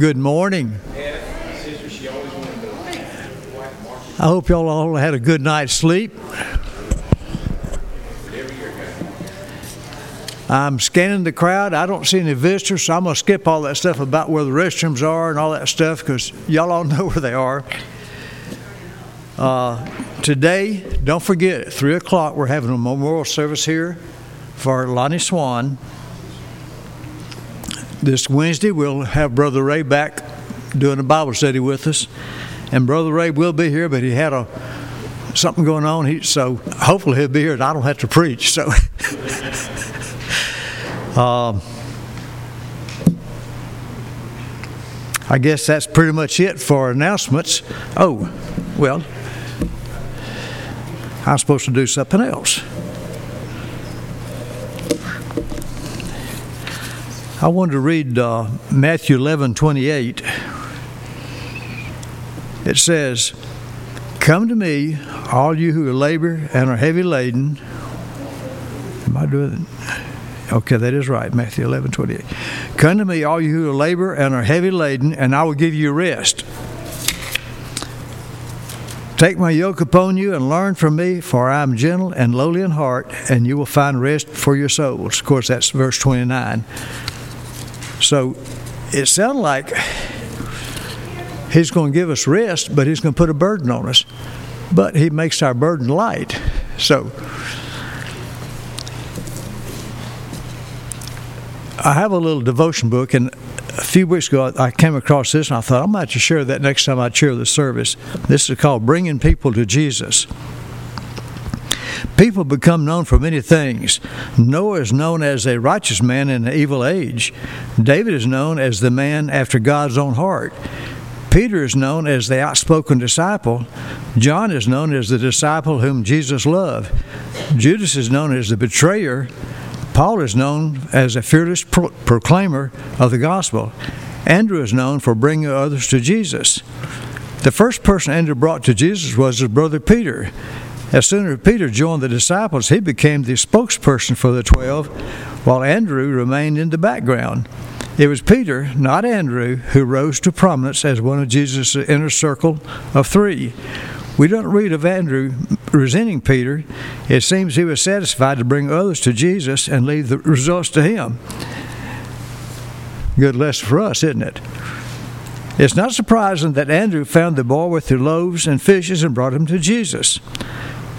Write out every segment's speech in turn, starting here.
Good morning. I hope y'all all had a good night's sleep. I'm scanning the crowd. I don't see any visitors, so I'm going to skip all that stuff about where the restrooms are and all that stuff because y'all all know where they are. Uh, today, don't forget, at 3 o'clock, we're having a memorial service here for Lonnie Swan. This Wednesday, we'll have Brother Ray back doing a Bible study with us. And Brother Ray will be here, but he had a something going on. He, so hopefully he'll be here and I don't have to preach. So. um, I guess that's pretty much it for announcements. Oh, well, I'm supposed to do something else. I wanted to read uh, Matthew 11 28. It says, Come to me, all you who labor and are heavy laden. Am I doing it? Okay, that is right, Matthew 11 28. Come to me, all you who labor and are heavy laden, and I will give you rest. Take my yoke upon you and learn from me, for I am gentle and lowly in heart, and you will find rest for your souls. Of course, that's verse 29. So it sounds like he's going to give us rest, but he's going to put a burden on us. But he makes our burden light. So I have a little devotion book, and a few weeks ago, I came across this and I thought, I'm going to share that next time I chair the service. This is called Bringing People to Jesus. People become known for many things. Noah is known as a righteous man in an evil age. David is known as the man after God's own heart. Peter is known as the outspoken disciple. John is known as the disciple whom Jesus loved. Judas is known as the betrayer. Paul is known as a fearless pro- proclaimer of the gospel. Andrew is known for bringing others to Jesus. The first person Andrew brought to Jesus was his brother Peter. As soon as Peter joined the disciples, he became the spokesperson for the twelve, while Andrew remained in the background. It was Peter, not Andrew, who rose to prominence as one of Jesus' inner circle of three. We don't read of Andrew resenting Peter. It seems he was satisfied to bring others to Jesus and leave the results to him. Good lesson for us, isn't it? It's not surprising that Andrew found the boy with the loaves and fishes and brought him to Jesus.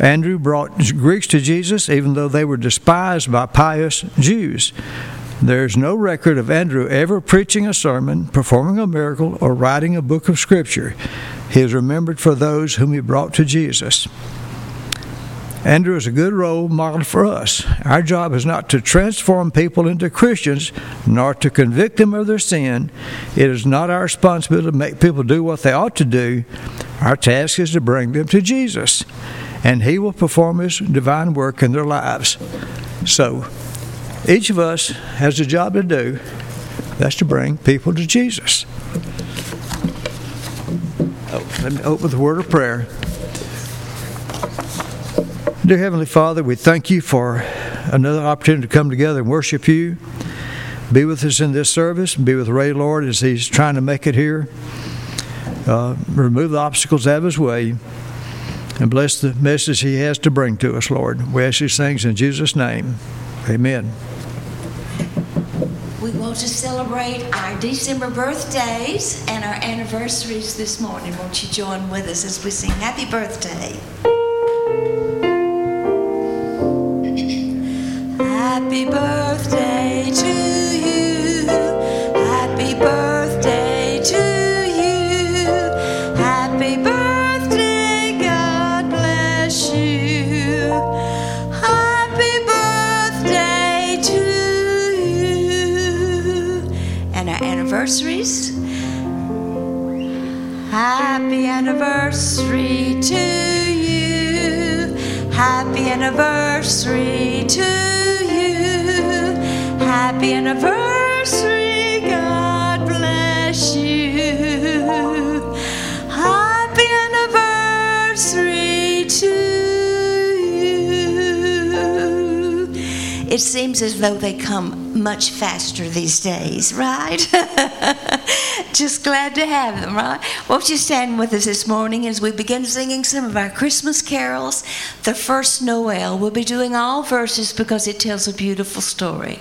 Andrew brought Greeks to Jesus even though they were despised by pious Jews. There's no record of Andrew ever preaching a sermon, performing a miracle, or writing a book of Scripture. He is remembered for those whom he brought to Jesus. Andrew is a good role model for us. Our job is not to transform people into Christians, nor to convict them of their sin. It is not our responsibility to make people do what they ought to do. Our task is to bring them to Jesus, and He will perform His divine work in their lives. So, each of us has a job to do. That's to bring people to Jesus. Oh, let me open with a word of prayer. Dear Heavenly Father, we thank you for another opportunity to come together and worship you. Be with us in this service and be with Ray, Lord, as he's trying to make it here. Uh, remove the obstacles out of his way and bless the message he has to bring to us, Lord. We ask these things in Jesus' name. Amen. We want to celebrate our December birthdays and our anniversaries this morning. Won't you join with us as we sing Happy Birthday? Happy birthday to you. Happy birthday to you. anniversaries. Happy anniversary to you. Happy anniversary to you. Happy anniversary. God bless you. Happy anniversary to you. It seems as though they come much faster these days, right? Just glad to have them, right? Won't you stand with us this morning as we begin singing some of our Christmas carols? The first Noel. We'll be doing all verses because it tells a beautiful story.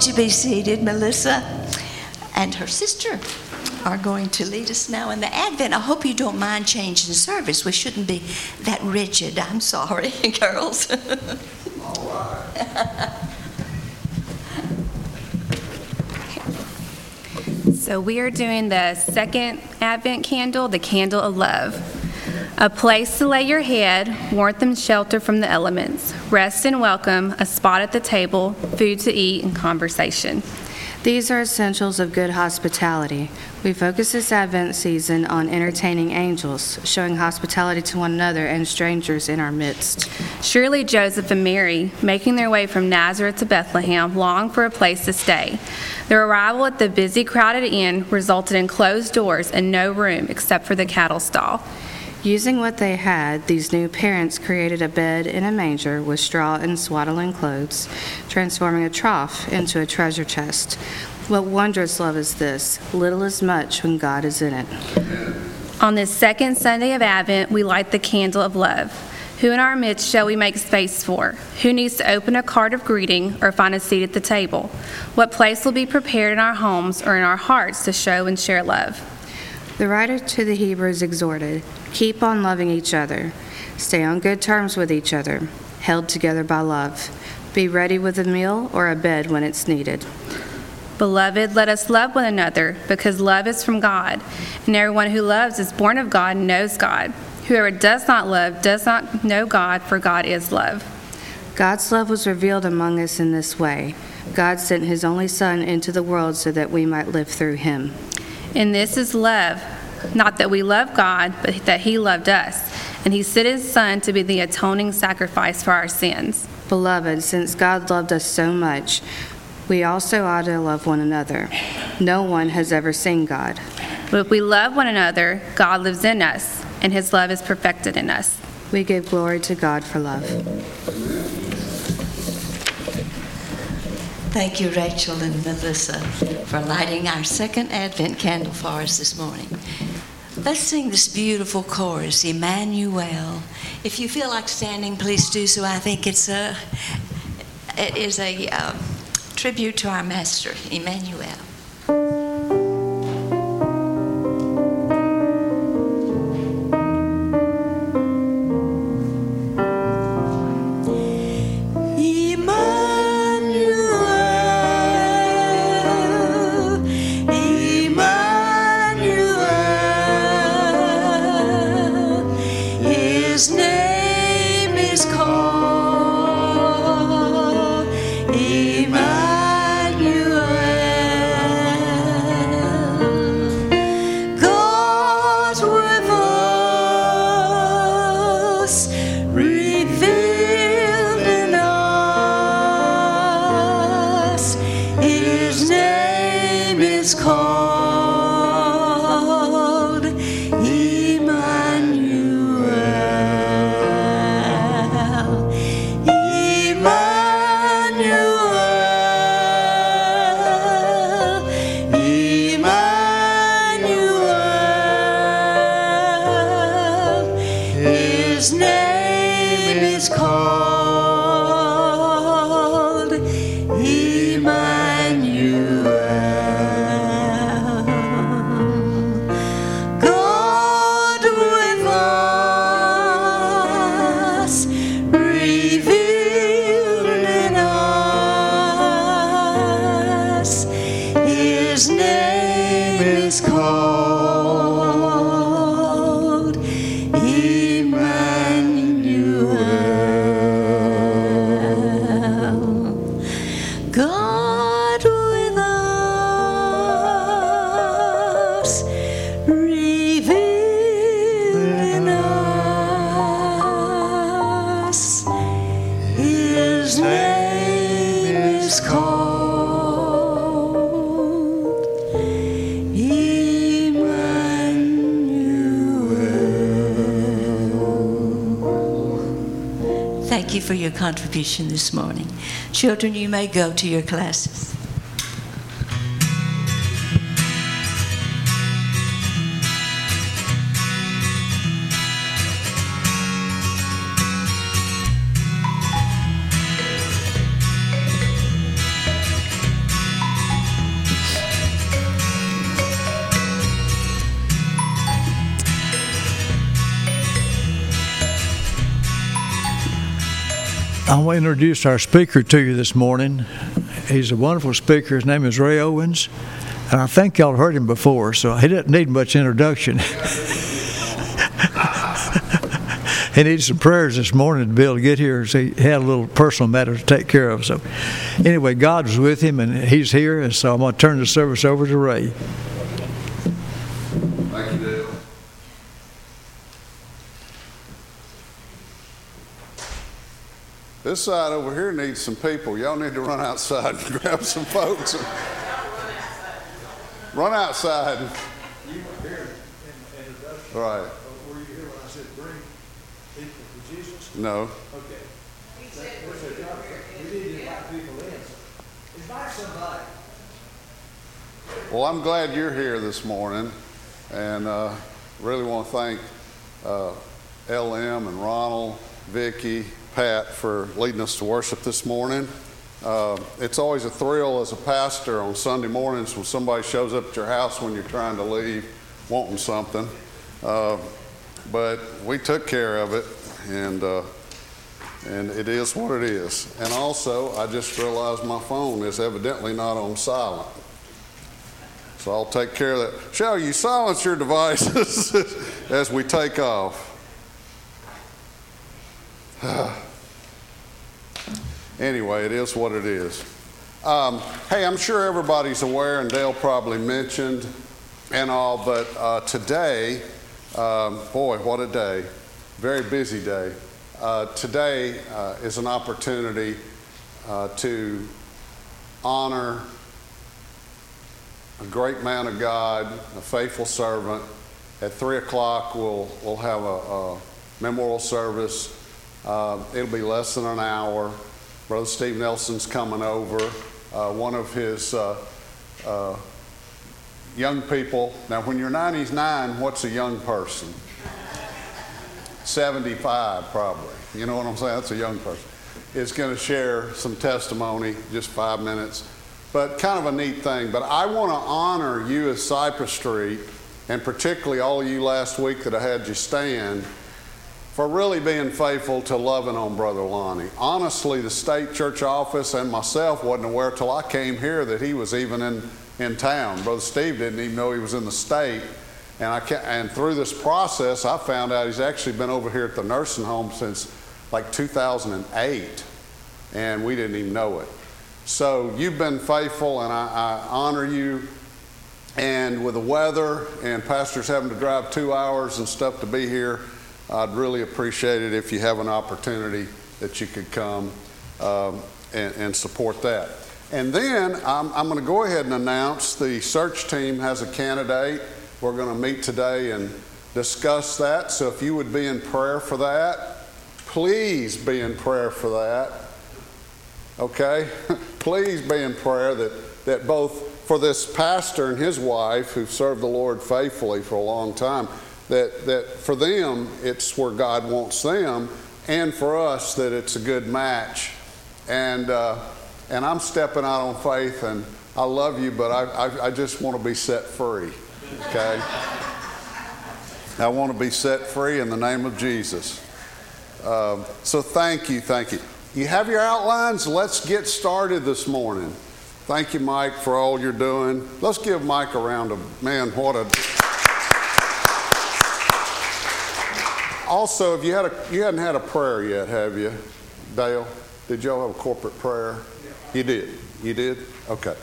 Won't you be seated, Melissa? And her sister are going to lead us now in the Advent. I hope you don't mind changing service. We shouldn't be that rigid. I'm sorry, girls. So, we are doing the second Advent candle, the candle of love. A place to lay your head, warmth and shelter from the elements, rest and welcome, a spot at the table, food to eat, and conversation. These are essentials of good hospitality. We focus this Advent season on entertaining angels, showing hospitality to one another and strangers in our midst. Surely Joseph and Mary, making their way from Nazareth to Bethlehem, longed for a place to stay. Their arrival at the busy, crowded inn resulted in closed doors and no room except for the cattle stall. Using what they had, these new parents created a bed in a manger with straw and swaddling clothes, transforming a trough into a treasure chest. What wondrous love is this? Little is much when God is in it. On this second Sunday of Advent, we light the candle of love. Who in our midst shall we make space for? Who needs to open a card of greeting or find a seat at the table? What place will be prepared in our homes or in our hearts to show and share love? The writer to the Hebrews exhorted keep on loving each other, stay on good terms with each other, held together by love. Be ready with a meal or a bed when it's needed. Beloved, let us love one another because love is from God, and everyone who loves is born of God and knows God. Whoever does not love does not know God, for God is love. God's love was revealed among us in this way God sent his only Son into the world so that we might live through him. And this is love, not that we love God, but that He loved us. And He sent His Son to be the atoning sacrifice for our sins. Beloved, since God loved us so much, we also ought to love one another. No one has ever seen God. But if we love one another, God lives in us, and His love is perfected in us. We give glory to God for love. Thank you, Rachel and Melissa, for lighting our second Advent candle for us this morning. Let's sing this beautiful chorus, Emmanuel. If you feel like standing, please do so. I think it's a it is a um, tribute to our Master, Emmanuel. Contribution this morning. Children, you may go to your classes. Want to introduce our speaker to you this morning. He's a wonderful speaker. His name is Ray Owens, and I think y'all heard him before, so he doesn't need much introduction. he needs some prayers this morning to be able to get here. So he had a little personal matter to take care of. So, anyway, God was with him, and he's here, and so I'm going to turn the service over to Ray. Thank you, Dale. This side over here needs some people. Y'all need to run outside and grab some folks. Run outside. Right. Were you here when I said bring people to Jesus? No. Okay. We need to invite people in. Invite somebody. Well, I'm glad you're here this morning, and uh, really want to thank uh, LM and Ronald, Vicky, Pat for leading us to worship this morning. Uh, it's always a thrill as a pastor on Sunday mornings when somebody shows up at your house when you're trying to leave, wanting something. Uh, but we took care of it, and uh, and it is what it is. And also, I just realized my phone is evidently not on silent. So I'll take care of that. Shall you silence your devices as we take off? anyway, it is what it is. Um, hey, I'm sure everybody's aware, and Dale probably mentioned and all, but uh, today, um, boy, what a day. Very busy day. Uh, today uh, is an opportunity uh, to honor a great man of God, a faithful servant. At 3 o'clock, we'll, we'll have a, a memorial service. Uh, it'll be less than an hour. Brother Steve Nelson's coming over. Uh, one of his uh, uh young people. Now, when you're 99, what's a young person? 75, probably. You know what I'm saying? That's a young person. Is going to share some testimony, just five minutes but kind of a neat thing. But I want to honor you as Cypress Street, and particularly all of you last week that I had you stand, for really being faithful to loving on Brother Lonnie. Honestly, the state church office and myself wasn't aware till I came here that he was even in, in town. Brother Steve didn't even know he was in the state. And, I can't. and through this process, I found out he's actually been over here at the nursing home since like 2008, and we didn't even know it. So you've been faithful, and I, I honor you. And with the weather and pastors having to drive two hours and stuff to be here, I'd really appreciate it if you have an opportunity that you could come um, and, and, support that. And then I'm, I'm going to go ahead and announce the search team has a candidate. We're going to meet today and discuss that. So if you would be in prayer for that, please be in prayer for that. Okay? Please be in prayer that, that both for this pastor and his wife who've served the Lord faithfully for a long time, that, that for them it's where God wants them, and for us that it's a good match. And, uh, and I'm stepping out on faith, and I love you, but I, I, I just want to be set free. Okay? I want to be set free in the name of Jesus. Um, so thank you, thank you. You have your outlines? Let's get started this morning. Thank you, Mike, for all you're doing. Let's give Mike a round of man, what a. Also, if you had a you hadn't had a prayer yet, have you, Dale? Did y'all have a corporate prayer? You did. You did. Okay.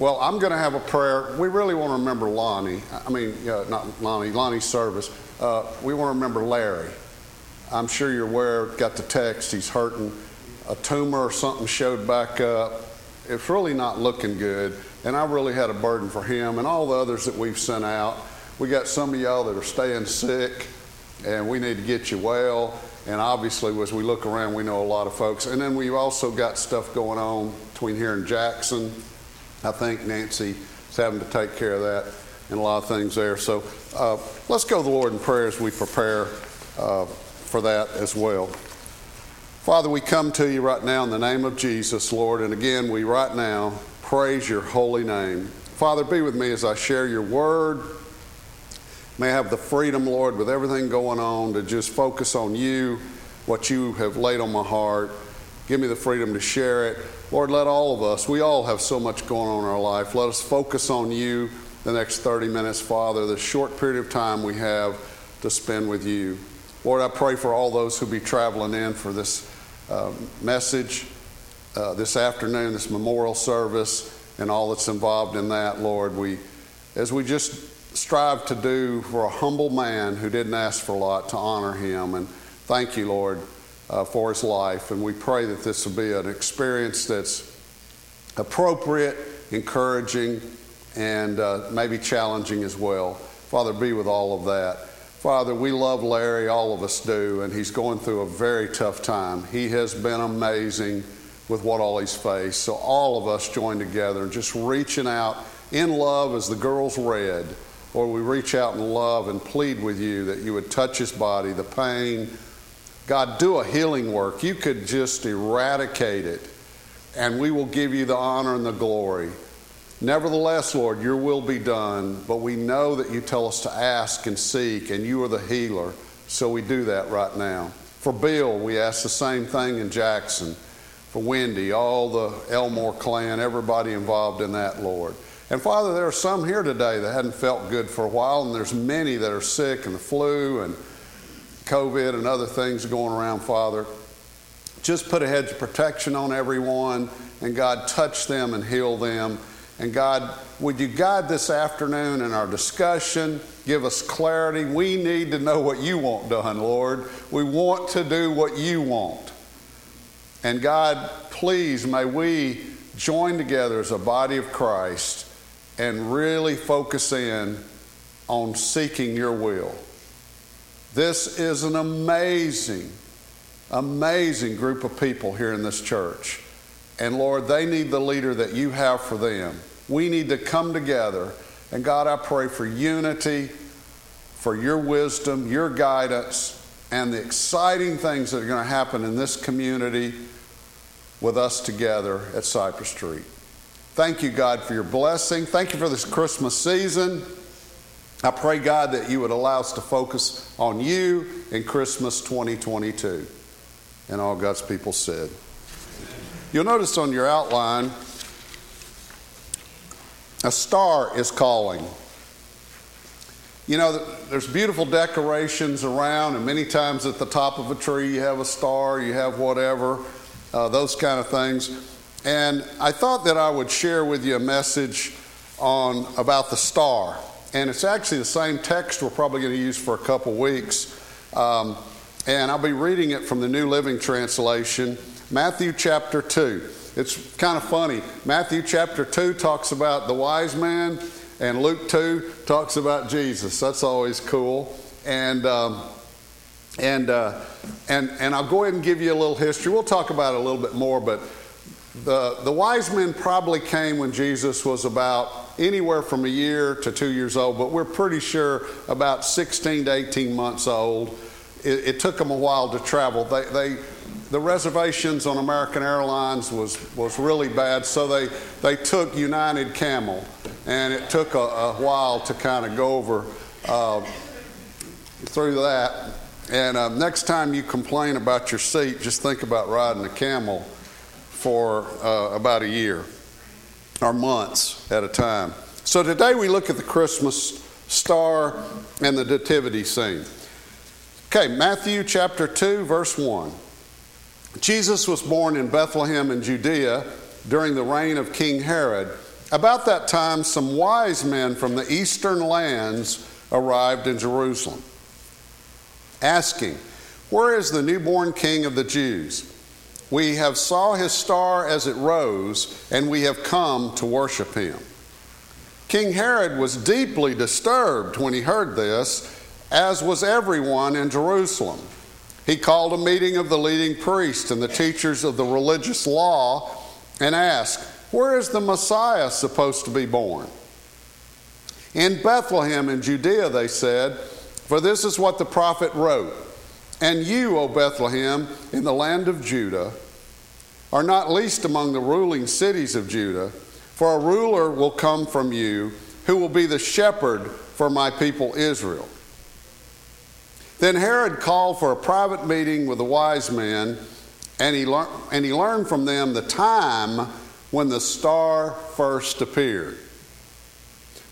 Well, I'm going to have a prayer. We really want to remember Lonnie. I mean, uh, not Lonnie. Lonnie's service. Uh, we want to remember Larry. I'm sure you're aware. Got the text. He's hurting a tumor or something showed back up. It's really not looking good. And I really had a burden for him and all the others that we've sent out. We got some of y'all that are staying sick, and we need to get you well. And obviously, as we look around, we know a lot of folks. And then we've also got stuff going on between here and Jackson. I think Nancy is having to take care of that and a lot of things there. So uh, let's go to the Lord in prayer as we prepare uh, for that as well. Father, we come to you right now in the name of Jesus, Lord, and again, we right now praise your holy name. Father, be with me as I share your word. May I have the freedom, Lord, with everything going on to just focus on you, what you have laid on my heart. Give me the freedom to share it. Lord, let all of us, we all have so much going on in our life. Let us focus on you the next 30 minutes, Father, the short period of time we have to spend with you. Lord, I pray for all those who be traveling in for this uh, message uh, this afternoon, this memorial service, and all that's involved in that, Lord. We, as we just strive to do for a humble man who didn't ask for a lot, to honor him. And thank you, Lord, uh, for his life. And we pray that this will be an experience that's appropriate, encouraging, and uh, maybe challenging as well. Father, be with all of that. Father, we love Larry, all of us do, and he's going through a very tough time. He has been amazing with what all he's faced. So, all of us join together and just reaching out in love as the girls read. Or we reach out in love and plead with you that you would touch his body, the pain. God, do a healing work. You could just eradicate it, and we will give you the honor and the glory. Nevertheless, Lord, your will be done, but we know that you tell us to ask and seek, and you are the healer, so we do that right now. For Bill, we ask the same thing in Jackson. For Wendy, all the Elmore clan, everybody involved in that, Lord. And Father, there are some here today that hadn't felt good for a while, and there's many that are sick and the flu and COVID and other things going around, Father. Just put a hedge of protection on everyone, and God, touch them and heal them. And God, would you guide this afternoon in our discussion? Give us clarity. We need to know what you want done, Lord. We want to do what you want. And God, please, may we join together as a body of Christ and really focus in on seeking your will. This is an amazing, amazing group of people here in this church. And Lord, they need the leader that you have for them. We need to come together. And God, I pray for unity, for your wisdom, your guidance, and the exciting things that are going to happen in this community with us together at Cypress Street. Thank you, God, for your blessing. Thank you for this Christmas season. I pray, God, that you would allow us to focus on you in Christmas 2022. And all God's people said. You'll notice on your outline, a star is calling. You know, there's beautiful decorations around, and many times at the top of a tree you have a star, you have whatever, uh, those kind of things. And I thought that I would share with you a message on about the star. And it's actually the same text we're probably going to use for a couple weeks. Um, and I'll be reading it from the New Living Translation. Matthew chapter 2. It's kind of funny. Matthew chapter 2 talks about the wise man, and Luke 2 talks about Jesus. That's always cool. And, um, and, uh, and, and I'll go ahead and give you a little history. We'll talk about it a little bit more, but the, the wise men probably came when Jesus was about anywhere from a year to two years old, but we're pretty sure about 16 to 18 months old. It, it took them a while to travel. They, they, the reservations on American Airlines was, was really bad, so they, they took United Camel, and it took a, a while to kind of go over uh, through that. And uh, next time you complain about your seat, just think about riding a camel for uh, about a year or months at a time. So today we look at the Christmas star and the nativity scene. Okay, Matthew chapter 2, verse 1. Jesus was born in Bethlehem in Judea during the reign of King Herod. About that time, some wise men from the eastern lands arrived in Jerusalem, asking, Where is the newborn king of the Jews? We have saw his star as it rose, and we have come to worship him. King Herod was deeply disturbed when he heard this, as was everyone in Jerusalem. He called a meeting of the leading priests and the teachers of the religious law and asked, Where is the Messiah supposed to be born? In Bethlehem in Judea, they said, For this is what the prophet wrote And you, O Bethlehem, in the land of Judah, are not least among the ruling cities of Judah, for a ruler will come from you who will be the shepherd for my people Israel. Then Herod called for a private meeting with the wise men and he, lear- and he learned from them the time when the star first appeared.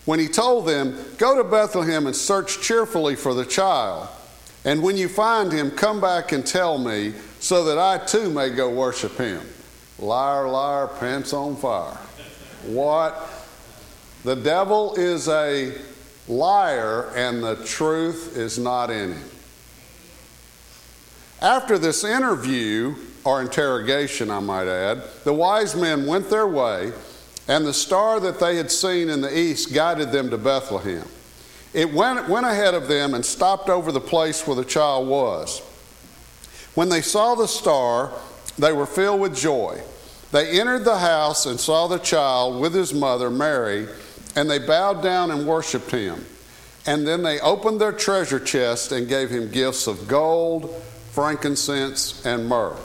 When he told them, Go to Bethlehem and search cheerfully for the child, and when you find him, come back and tell me, so that I too may go worship him. Liar, liar, pants on fire. What? The devil is a liar, and the truth is not in him. After this interview, or interrogation, I might add, the wise men went their way, and the star that they had seen in the east guided them to Bethlehem. It went, went ahead of them and stopped over the place where the child was. When they saw the star, they were filled with joy. They entered the house and saw the child with his mother, Mary, and they bowed down and worshiped him. And then they opened their treasure chest and gave him gifts of gold, frankincense, and myrrh.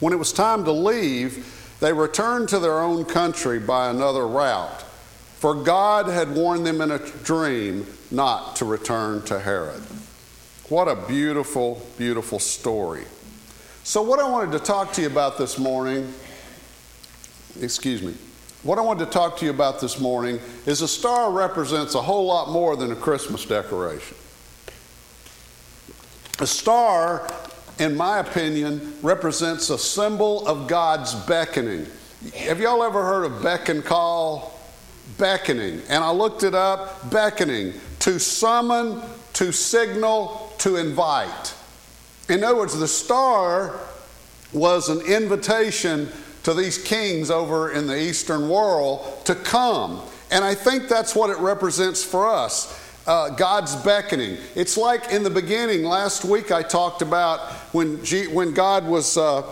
When it was time to leave, they returned to their own country by another route, for God had warned them in a dream not to return to Herod. What a beautiful, beautiful story. So, what I wanted to talk to you about this morning, excuse me, what I wanted to talk to you about this morning is a star represents a whole lot more than a Christmas decoration. A star in my opinion, represents a symbol of God's beckoning. Have y'all ever heard of beck and call? Beckoning. And I looked it up beckoning, to summon, to signal, to invite. In other words, the star was an invitation to these kings over in the Eastern world to come. And I think that's what it represents for us uh, God's beckoning. It's like in the beginning, last week I talked about when, G, when God was uh,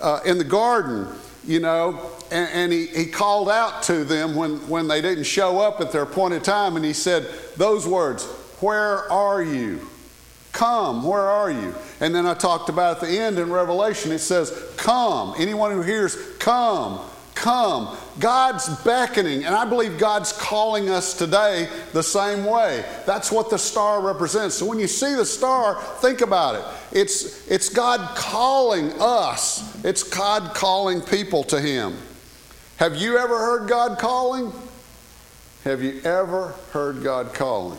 uh, in the garden, you know, and, and, he, he called out to them when, when they didn't show up at their appointed time, and he said those words, Where are you? Come, where are you? And then I talked about at the end in Revelation, it says, Come. Anyone who hears, come come. God's beckoning, and I believe God's calling us today the same way. That's what the star represents. So when you see the star, think about it. It's, it's God calling us, it's God calling people to Him. Have you ever heard God calling? Have you ever heard God calling?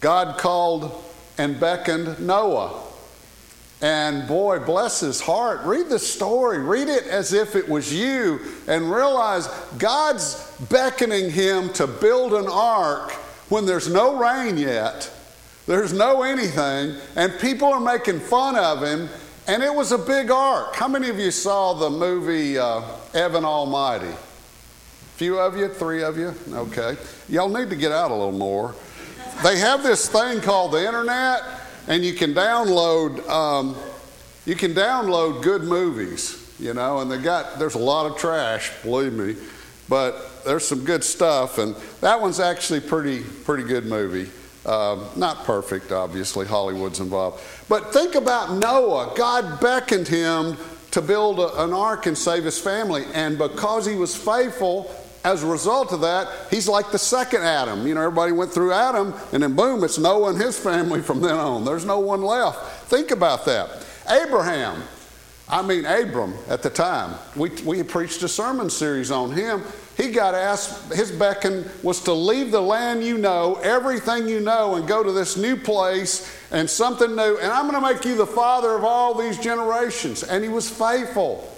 God called and beckoned Noah. And boy, bless his heart. Read the story. Read it as if it was you and realize God's beckoning him to build an ark when there's no rain yet. There's no anything. And people are making fun of him. And it was a big ark. How many of you saw the movie uh, Evan Almighty? Few of you? Three of you? Okay. Y'all need to get out a little more. They have this thing called the internet and you can download um, you can download good movies you know and they got there's a lot of trash believe me but there's some good stuff and that one's actually pretty pretty good movie um, not perfect obviously hollywood's involved but think about noah god beckoned him to build a, an ark and save his family and because he was faithful as a result of that, he's like the second Adam. You know, everybody went through Adam, and then boom, it's Noah and his family from then on. There's no one left. Think about that. Abraham, I mean, Abram at the time, we, we preached a sermon series on him. He got asked, his beckon was to leave the land you know, everything you know, and go to this new place and something new. And I'm going to make you the father of all these generations. And he was faithful.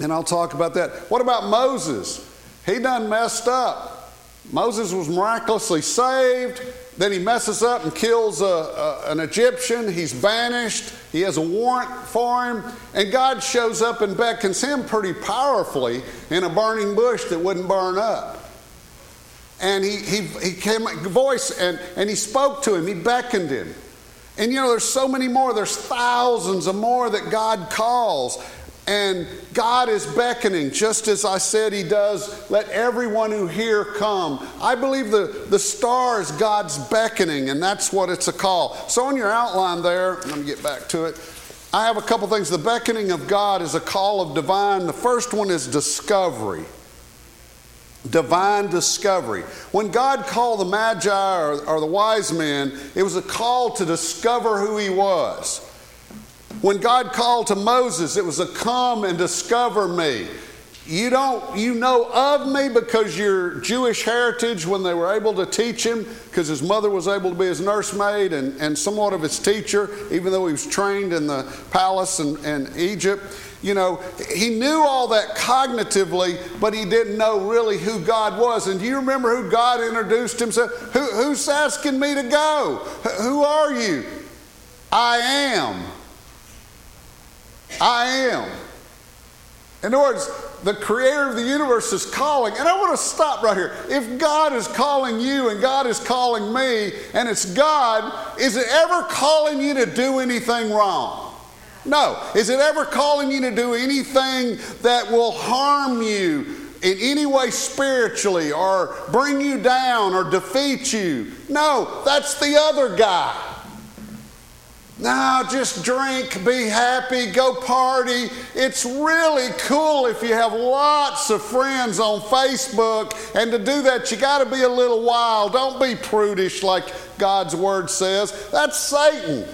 And I'll talk about that. What about Moses? He done messed up. Moses was miraculously saved. Then he messes up and kills a, a, an Egyptian. He's banished. He has a warrant for him. And God shows up and beckons him pretty powerfully in a burning bush that wouldn't burn up. And he, he, he came, a voice, and, and he spoke to him. He beckoned him. And you know, there's so many more. There's thousands of more that God calls. And God is beckoning, just as I said He does. Let everyone who hear come. I believe the, the star is God's beckoning, and that's what it's a call. So, on your outline there, let me get back to it. I have a couple things. The beckoning of God is a call of divine. The first one is discovery. Divine discovery. When God called the Magi or, or the wise men, it was a call to discover who He was. When God called to Moses, it was a come and discover me. You don't, you know of me because your Jewish heritage when they were able to teach him, because his mother was able to be his nursemaid and, and somewhat of his teacher, even though he was trained in the palace in, in Egypt. You know, he knew all that cognitively, but he didn't know really who God was. And do you remember who God introduced himself? Who, who's asking me to go? Who are you? I am. I am. In other words, the creator of the universe is calling. And I want to stop right here. If God is calling you and God is calling me, and it's God, is it ever calling you to do anything wrong? No. Is it ever calling you to do anything that will harm you in any way spiritually or bring you down or defeat you? No, that's the other guy. Now, just drink, be happy, go party. It's really cool if you have lots of friends on Facebook. And to do that, you got to be a little wild. Don't be prudish like God's word says. That's Satan.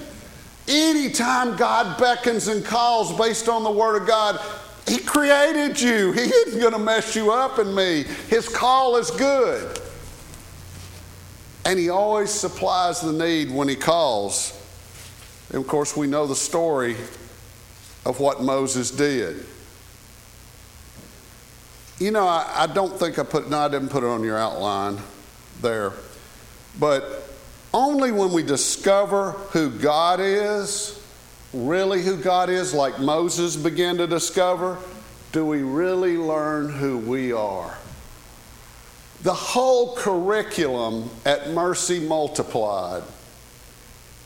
Anytime God beckons and calls based on the word of God, He created you. He isn't going to mess you up and me. His call is good. And He always supplies the need when He calls. And of course, we know the story of what Moses did. You know, I, I, don't think I put, no, I didn't put it on your outline there. But only when we discover who God is, really who God is, like Moses began to discover, do we really learn who we are. The whole curriculum at Mercy Multiplied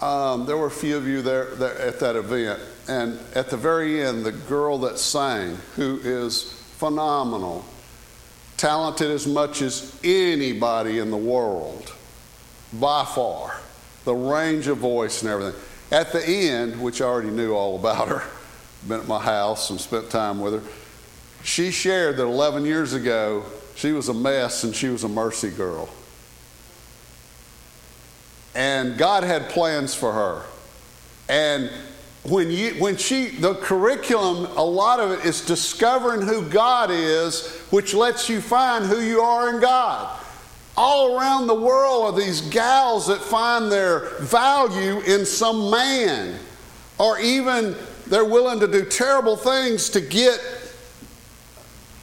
um, there were a few of you there, there at that event, and at the very end, the girl that sang, who is phenomenal, talented as much as anybody in the world, by far, the range of voice and everything. At the end, which I already knew all about her, been at my house and spent time with her, she shared that 11 years ago she was a mess and she was a mercy girl. And God had plans for her. And when you when she the curriculum a lot of it is discovering who God is which lets you find who you are in God. All around the world are these gals that find their value in some man. Or even they're willing to do terrible things to get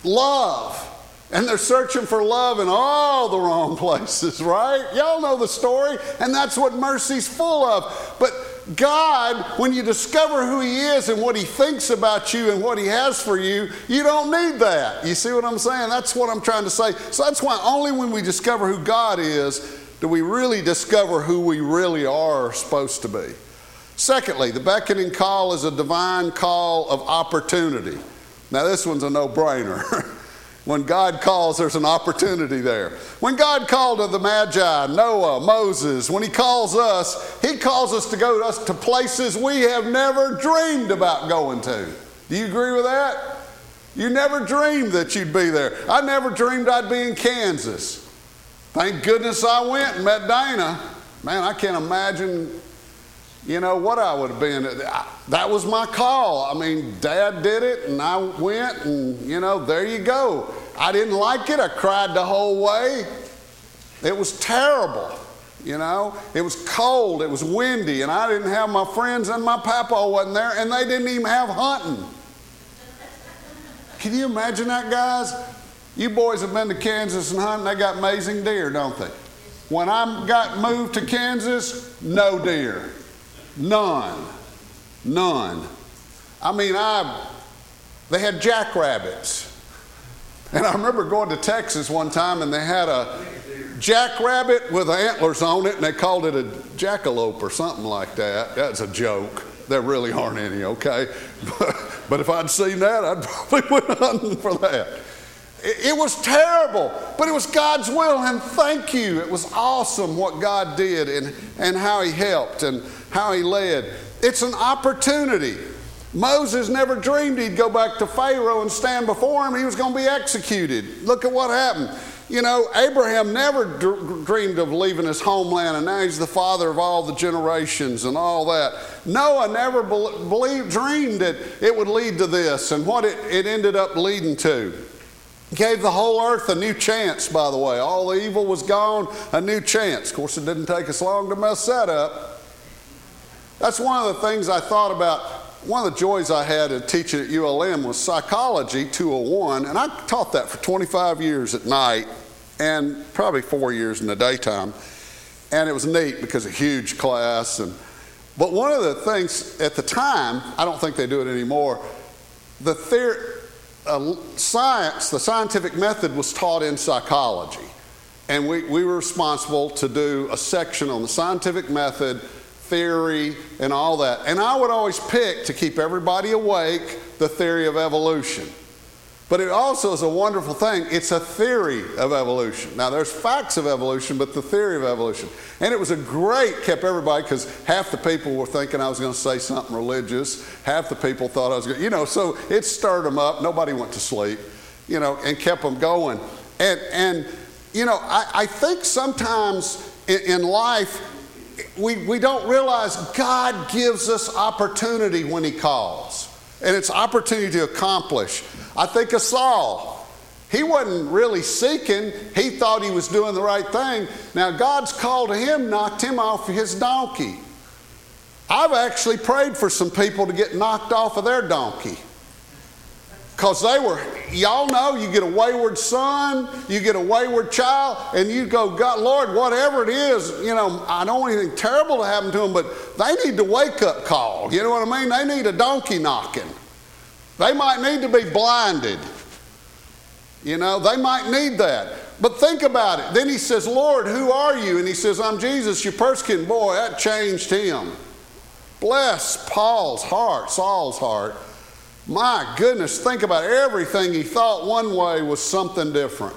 love and they're searching for love in all the wrong places, right? Y'all know the story, and that's what mercy's full of. But God, when you discover who He is and what He thinks about you and what He has for you, you don't need that. You see what I'm saying? That's what I'm trying to say. So that's why only when we discover who God is do we really discover who we really are supposed to be. Secondly, the beckoning call is a divine call of opportunity. Now, this one's a no brainer. When God calls, there's an opportunity there. When God called to the Magi, Noah, Moses, when He calls us, He calls us to go to, us to places we have never dreamed about going to. Do you agree with that? You never dreamed that you'd be there. I never dreamed I'd be in Kansas. Thank goodness I went and met Dana. Man, I can't imagine you know what I would have been. That was my call. I mean, Dad did it, and I went, and you know, there you go. I didn't like it. I cried the whole way. It was terrible. You know, it was cold, it was windy, and I didn't have my friends, and my papa wasn't there, and they didn't even have hunting. Can you imagine that, guys? You boys have been to Kansas and hunting, they got amazing deer, don't they? When I got moved to Kansas, no deer. None. None. I mean, I, they had jackrabbits. And I remember going to Texas one time and they had a jackrabbit with antlers on it and they called it a jackalope or something like that. That's a joke. There really aren't any, okay? But, but if I'd seen that, I'd probably went hunting for that. It, it was terrible, but it was God's will, and thank you. It was awesome what God did and, and how He helped. And how he led. It's an opportunity. Moses never dreamed he'd go back to Pharaoh and stand before him. He was going to be executed. Look at what happened. You know, Abraham never d- dreamed of leaving his homeland, and now he's the father of all the generations and all that. Noah never be- believed, dreamed that it would lead to this, and what it, it ended up leading to. Gave the whole earth a new chance, by the way. All the evil was gone, a new chance. Of course, it didn't take us long to mess that up. That's one of the things I thought about. One of the joys I had in teaching at ULM was Psychology 201, and I taught that for 25 years at night and probably four years in the daytime. And it was neat because a huge class. And, but one of the things at the time, I don't think they do it anymore, the theory, uh, science, the scientific method was taught in psychology. And we, we were responsible to do a section on the scientific method, theory, and all that. And I would always pick to keep everybody awake the theory of evolution. But it also is a wonderful thing. It's a theory of evolution. Now, there's facts of evolution, but the theory of evolution. And it was a great, kept everybody, because half the people were thinking I was going to say something religious. Half the people thought I was going to, you know, so it stirred them up. Nobody went to sleep, you know, and kept them going. And, and you know, I, I think sometimes in, in life, we, we don't realize God gives us opportunity when He calls. And it's opportunity to accomplish. I think of Saul. He wasn't really seeking, he thought he was doing the right thing. Now, God's call to him knocked him off his donkey. I've actually prayed for some people to get knocked off of their donkey. Because they were, y'all know, you get a wayward son, you get a wayward child, and you go, God, Lord, whatever it is, you know, I don't want anything terrible to happen to them, but they need the wake up call. You know what I mean? They need a donkey knocking. They might need to be blinded. You know, they might need that. But think about it. Then he says, Lord, who are you? And he says, I'm Jesus, your persecuting boy. That changed him. Bless Paul's heart, Saul's heart. My goodness, think about everything he thought one way was something different.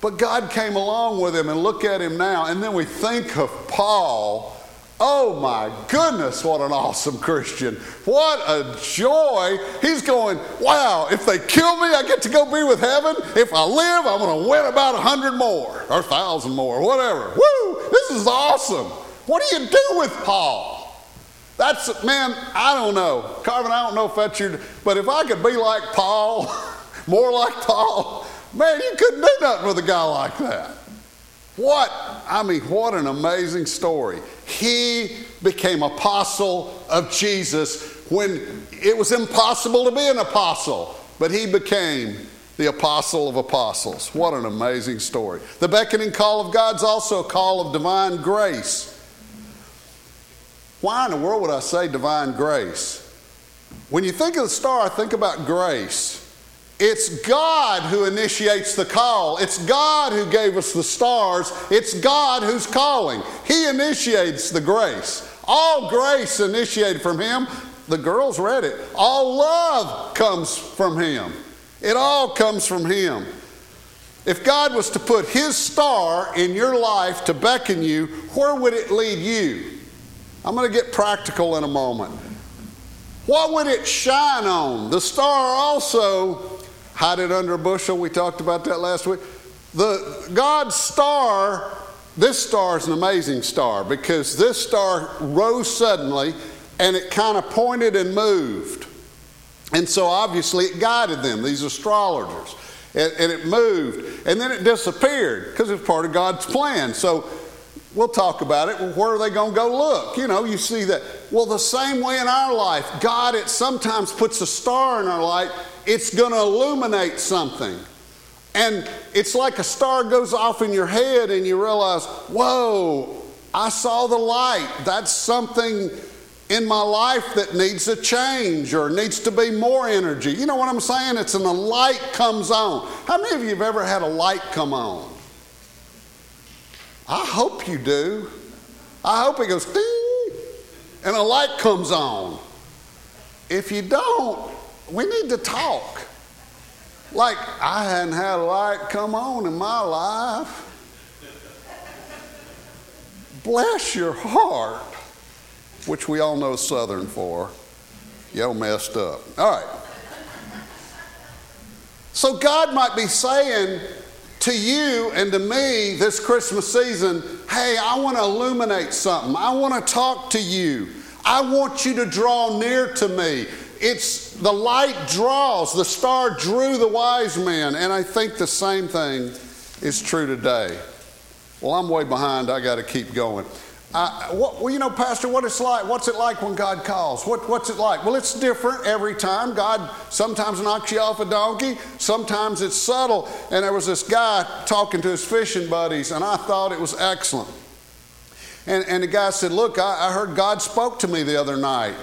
But God came along with him and look at him now. And then we think of Paul Oh my goodness, what an awesome Christian. What a joy. He's going, wow, if they kill me, I get to go be with heaven. If I live, I'm going to win about a hundred more or a thousand more, whatever. Woo, this is awesome. What do you do with Paul? That's, man, I don't know. Carvin, I don't know if that's your, but if I could be like Paul, more like Paul, man, you couldn't do nothing with a guy like that. What, I mean, what an amazing story. He became apostle of Jesus when it was impossible to be an apostle, but he became the apostle of apostles. What an amazing story. The beckoning call of God's also a call of divine grace. Why in the world would I say divine grace? When you think of the star, think about grace. It's God who initiates the call. It's God who gave us the stars. It's God who's calling. He initiates the grace. All grace initiated from Him. The girls read it. All love comes from Him. It all comes from Him. If God was to put His star in your life to beckon you, where would it lead you? I'm going to get practical in a moment. What would it shine on? The star also hide it under a bushel. We talked about that last week. The God's star, this star is an amazing star because this star rose suddenly and it kind of pointed and moved. And so obviously it guided them, these astrologers. And, and it moved. And then it disappeared because it's part of God's plan. So we'll talk about it. Well, where are they going to go look? You know, you see that. Well, the same way in our life, God, it sometimes puts a star in our light it's going to illuminate something. And it's like a star goes off in your head and you realize, whoa, I saw the light. That's something in my life that needs a change or needs to be more energy. You know what I'm saying? It's when the light comes on. How many of you have ever had a light come on? I hope you do. I hope it goes ding and a light comes on. If you don't, we need to talk. Like I hadn't had a light come on in my life. Bless your heart, which we all know Southern for. Yo messed up. All right. So God might be saying to you and to me this Christmas season, hey, I want to illuminate something. I want to talk to you. I want you to draw near to me. It's the light draws, the star drew the wise men, and I think the same thing is true today. Well, I'm way behind. I got to keep going. Uh, what, well, you know, Pastor, what it's like? What's it like when God calls? What, what's it like? Well, it's different every time. God sometimes knocks you off a donkey. Sometimes it's subtle. And there was this guy talking to his fishing buddies, and I thought it was excellent. And, and the guy said, "Look, I, I heard God spoke to me the other night."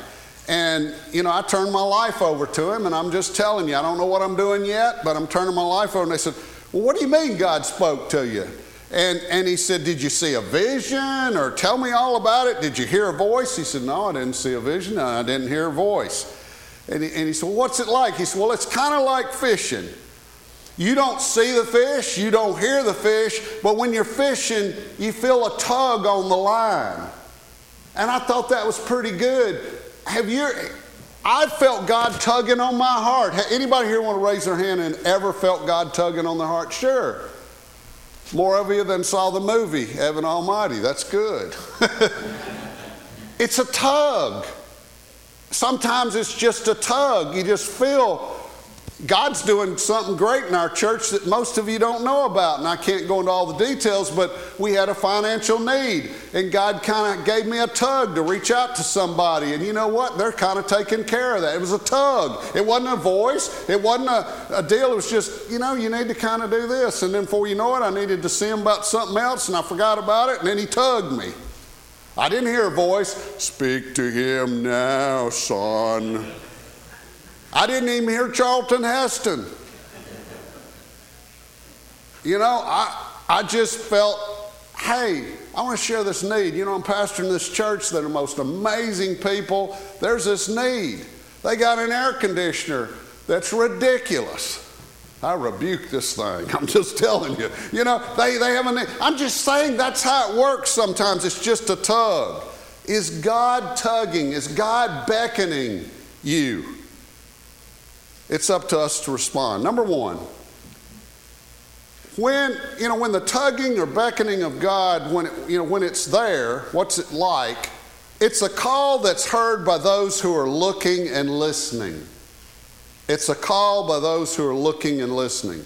And, you know, I turned my life over to him, and I'm just telling you, I don't know what I'm doing yet, but I'm turning my life over. And they said, Well, what do you mean God spoke to you? And, and he said, Did you see a vision? Or tell me all about it. Did you hear a voice? He said, No, I didn't see a vision. I didn't hear a voice. And he, and he said, well, What's it like? He said, Well, it's kind of like fishing. You don't see the fish, you don't hear the fish, but when you're fishing, you feel a tug on the line. And I thought that was pretty good. Have you? I felt God tugging on my heart. Anybody here want to raise their hand and ever felt God tugging on their heart? Sure. More of you than saw the movie, Evan Almighty. That's good. it's a tug. Sometimes it's just a tug. You just feel God's doing something great in our church that most of you don't know about. And I can't go into all the details, but we had a financial need. And God kind of gave me a tug to reach out to somebody. And you know what? They're kind of taking care of that. It was a tug. It wasn't a voice, it wasn't a, a deal. It was just, you know, you need to kind of do this. And then before you know it, I needed to see him about something else, and I forgot about it. And then he tugged me. I didn't hear a voice, speak to him now, son. I didn't even hear Charlton Heston. You know, I, I just felt, hey, I want to share this need. You know, I'm pastoring this church that are most amazing people. There's this need. They got an air conditioner that's ridiculous. I rebuke this thing. I'm just telling you. You know, they, they have a I'm just saying that's how it works sometimes. It's just a tug. Is God tugging? Is God beckoning you? It's up to us to respond. Number one, when you know when the tugging or beckoning of God, when it, you know when it's there, what's it like? It's a call that's heard by those who are looking and listening. It's a call by those who are looking and listening.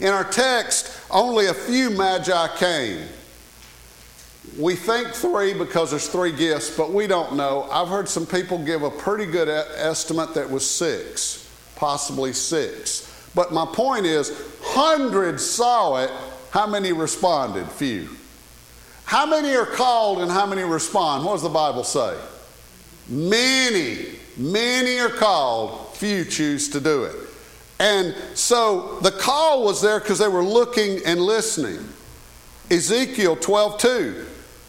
In our text, only a few magi came. We think three because there's three gifts, but we don't know. I've heard some people give a pretty good estimate that was six, possibly six. But my point is, hundreds saw it. How many responded? Few. How many are called and how many respond? What does the Bible say? Many. Many are called, few choose to do it. And so the call was there because they were looking and listening. Ezekiel 12 2.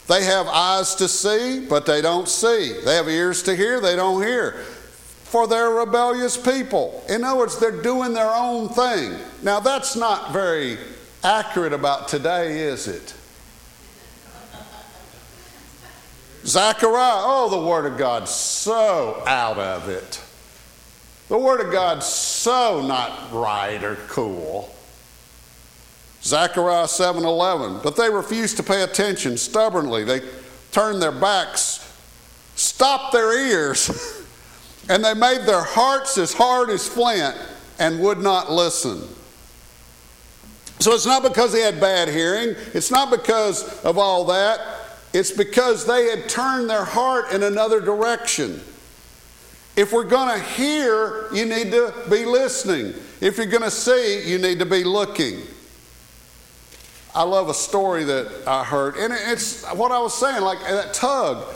They have eyes to see, but they don't see. They have ears to hear, they don't hear. For they're rebellious people. In other words, they're doing their own thing. Now, that's not very accurate about today, is it? Zechariah, oh, the Word of God's so out of it. The Word of God's so not right or cool. Zechariah 7:11. But they refused to pay attention stubbornly. They turned their backs, stopped their ears, and they made their hearts as hard as flint and would not listen. So it's not because they had bad hearing, it's not because of all that. It's because they had turned their heart in another direction. If we're going to hear, you need to be listening. If you're going to see, you need to be looking. I love a story that I heard, and it's what I was saying, like that tug.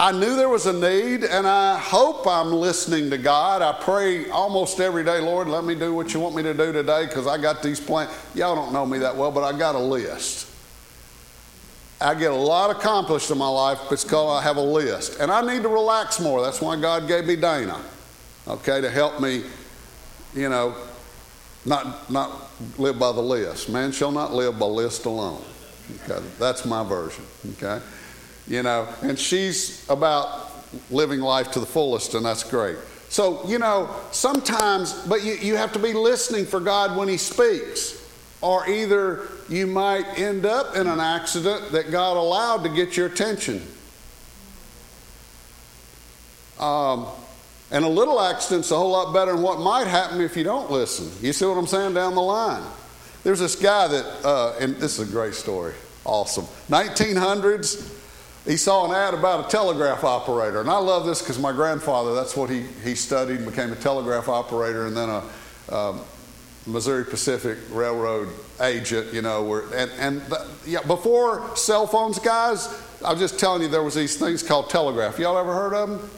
I knew there was a need, and I hope I'm listening to God. I pray almost every day, Lord, let me do what you want me to do today because I got these plans. Y'all don't know me that well, but I got a list. I get a lot accomplished in my life because I have a list. And I need to relax more. That's why God gave me Dana, okay, to help me, you know, not, not live by the list. Man shall not live by list alone. Okay? That's my version. Okay? You know, and she's about living life to the fullest, and that's great. So, you know, sometimes, but you, you have to be listening for God when He speaks. Or either you might end up in an accident that God allowed to get your attention. Um, and a little accident's a whole lot better than what might happen if you don't listen. You see what I'm saying down the line? There's this guy that, uh, and this is a great story. Awesome. 1900s, he saw an ad about a telegraph operator. And I love this because my grandfather, that's what he, he studied and became a telegraph operator and then a um, Missouri Pacific Railroad agent, you know. Where, and and the, yeah, before cell phones, guys, I'm just telling you, there was these things called telegraph. Y'all ever heard of them?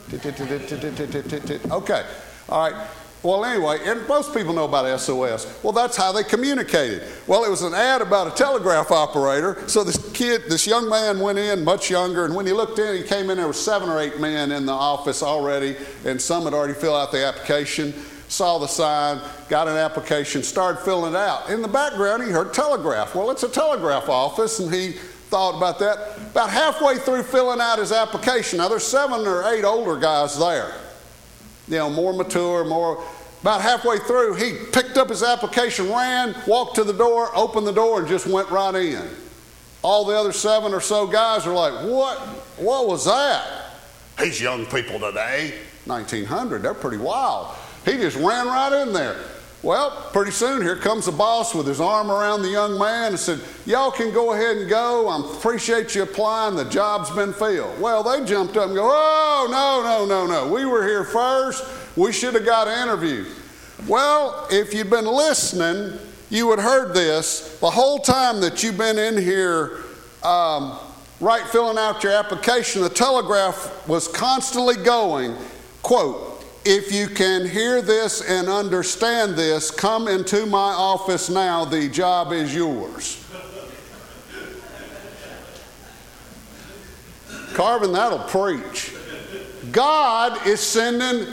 Okay, all right. Well, anyway, and most people know about SOS. Well, that's how they communicated. Well, it was an ad about a telegraph operator. So this kid, this young man went in, much younger, and when he looked in, he came in, there were seven or eight men in the office already, and some had already filled out the application, saw the sign, got an application, started filling it out. In the background, he heard telegraph. Well, it's a telegraph office, and he thought about that. About halfway through filling out his application, now there's seven or eight older guys there. You know, more mature, more. About halfway through, he picked up his application, ran, walked to the door, opened the door, and just went right in. All the other seven or so guys are like, What? What was that? These young people today, 1900, they're pretty wild. He just ran right in there. Well, pretty soon here comes the boss with his arm around the young man and said, Y'all can go ahead and go. I appreciate you applying. The job's been filled. Well, they jumped up and go, Oh, no, no, no, no. We were here first. We should have got an interview. Well, if you'd been listening, you would heard this the whole time that you've been in here, um, right, filling out your application. The telegraph was constantly going, quote, if you can hear this and understand this, come into my office now. The job is yours. Carvin, that'll preach. God is sending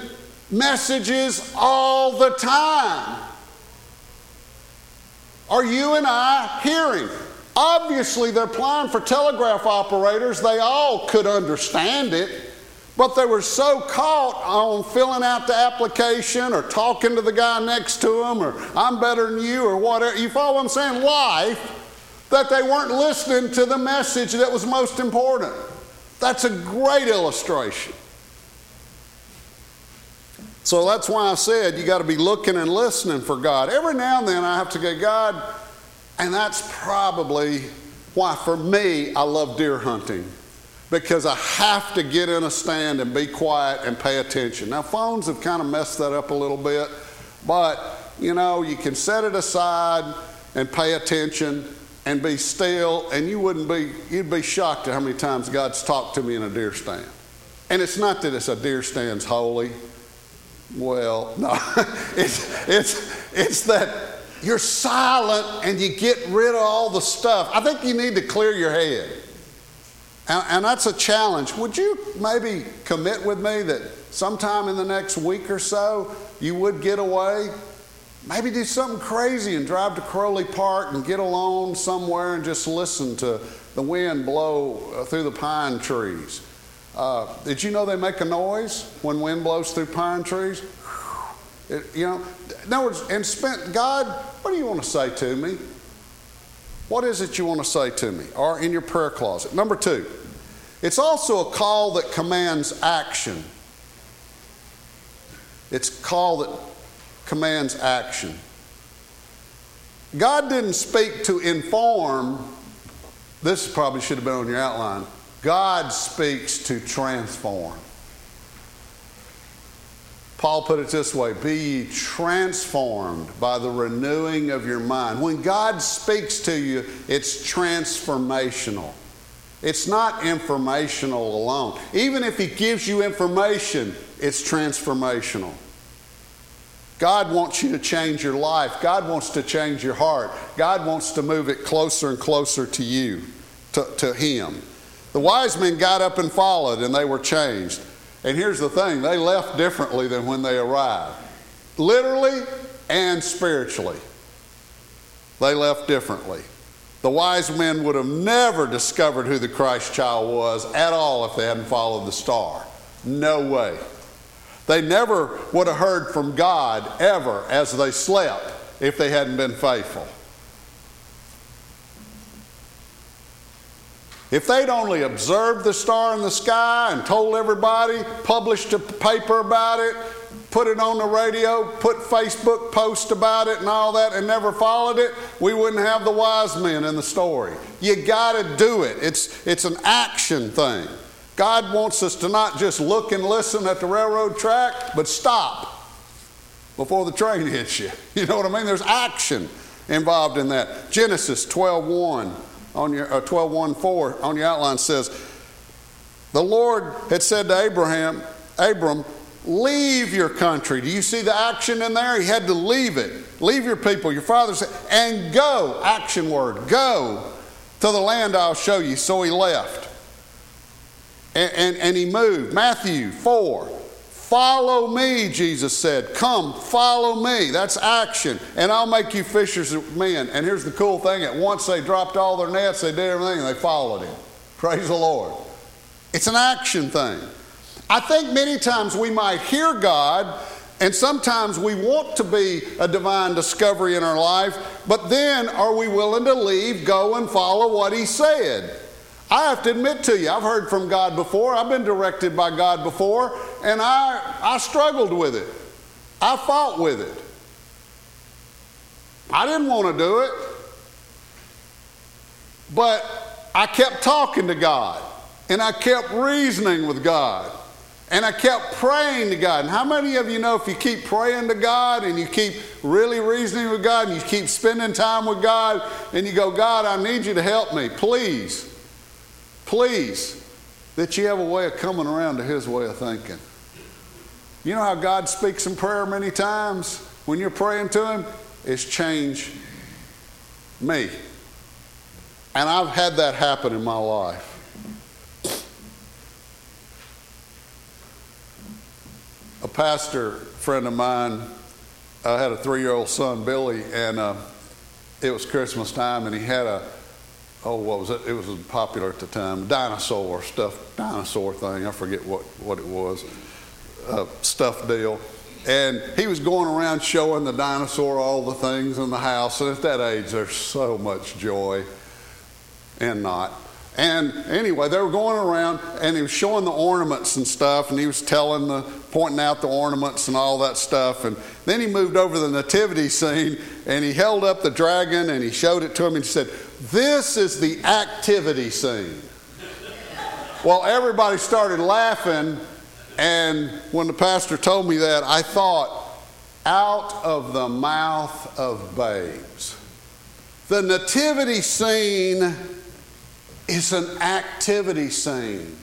messages all the time. Are you and I hearing? Obviously, they're applying for telegraph operators. They all could understand it. But they were so caught on filling out the application or talking to the guy next to them or I'm better than you or whatever. You follow what I'm saying? Life, that they weren't listening to the message that was most important. That's a great illustration. So that's why I said you got to be looking and listening for God. Every now and then I have to go, God, and that's probably why for me I love deer hunting because I have to get in a stand and be quiet and pay attention. Now, phones have kind of messed that up a little bit, but you know, you can set it aside and pay attention and be still, and you wouldn't be, you'd be shocked at how many times God's talked to me in a deer stand. And it's not that it's a deer stand's holy. Well, no, it's, it's, it's that you're silent and you get rid of all the stuff. I think you need to clear your head. And, and, that's a challenge. Would you maybe commit with me that sometime in the next week or so you would get away? Maybe do something crazy and drive to Kiroli Park and get alone somewhere and just listen to the wind blow uh, through the pine trees. Uh, did you know they make a noise when wind blows through pine trees? It, you know, in other words, and spent God, what do you want to say to me? What is it you want to say to me? Or in your prayer closet. Number two, it's also a call that commands action. It's a call that commands action. God didn't speak to inform. This probably should have been on your outline. God speaks to transform. Paul put it this way Be ye transformed by the renewing of your mind. When God speaks to you, it's transformational. It's not informational alone. Even if He gives you information, it's transformational. God wants you to change your life. God wants to change your heart. God wants to move it closer and closer to you, to, to Him. The wise men got up and followed, and they were changed. And here's the thing they left differently than when they arrived, literally and spiritually. They left differently. The wise men would have never discovered who the Christ child was at all if they hadn't followed the star. No way. They never would have heard from God ever as they slept if they hadn't been faithful. If they'd only observed the star in the sky and told everybody, published a paper about it, put it on the radio, put Facebook posts about it and all that, and never followed it, we wouldn't have the wise men in the story. You got to do it. It's, it's an action thing. God wants us to not just look and listen at the railroad track, but stop before the train hits you. You know what I mean? There's action involved in that. Genesis 12 1 on your uh, 12 1 4 on your outline says, The Lord had said to Abraham, Abram, leave your country. Do you see the action in there? He had to leave it. Leave your people, your father said, and go, action word, go to the land I'll show you. So he left. And, and, and he moved. Matthew 4. Follow me, Jesus said. Come, follow me. That's action. And I'll make you fishers of men. And here's the cool thing at once they dropped all their nets, they did everything, and they followed him. Praise the Lord. It's an action thing. I think many times we might hear God, and sometimes we want to be a divine discovery in our life, but then are we willing to leave, go, and follow what He said? I have to admit to you, I've heard from God before, I've been directed by God before, and I, I struggled with it. I fought with it. I didn't want to do it, but I kept talking to God, and I kept reasoning with God. And I kept praying to God. And how many of you know if you keep praying to God and you keep really reasoning with God and you keep spending time with God and you go, God, I need you to help me, please please, that you have a way of coming around to His way of thinking. You know how God speaks in prayer many times when you're praying to Him? It's change me. And I've had that happen in my life. A pastor friend of mine I had a three year old son, Billy, and uh, it was Christmas time, and he had a oh, what was it? It was popular at the time. Dinosaur stuff, dinosaur thing. I forget what, what it was. Uh, stuff deal. And he was going around showing the dinosaur all the things in the house. And at that age, there's so much joy and not. And anyway, they were going around and he was showing the ornaments and stuff, and he was telling the, pointing out the ornaments and all that stuff. And then he moved over to the nativity scene and he held up the dragon and he showed it to him and he said, This is the activity scene. well, everybody started laughing, and when the pastor told me that, I thought, out of the mouth of babes. The nativity scene is an activity scene.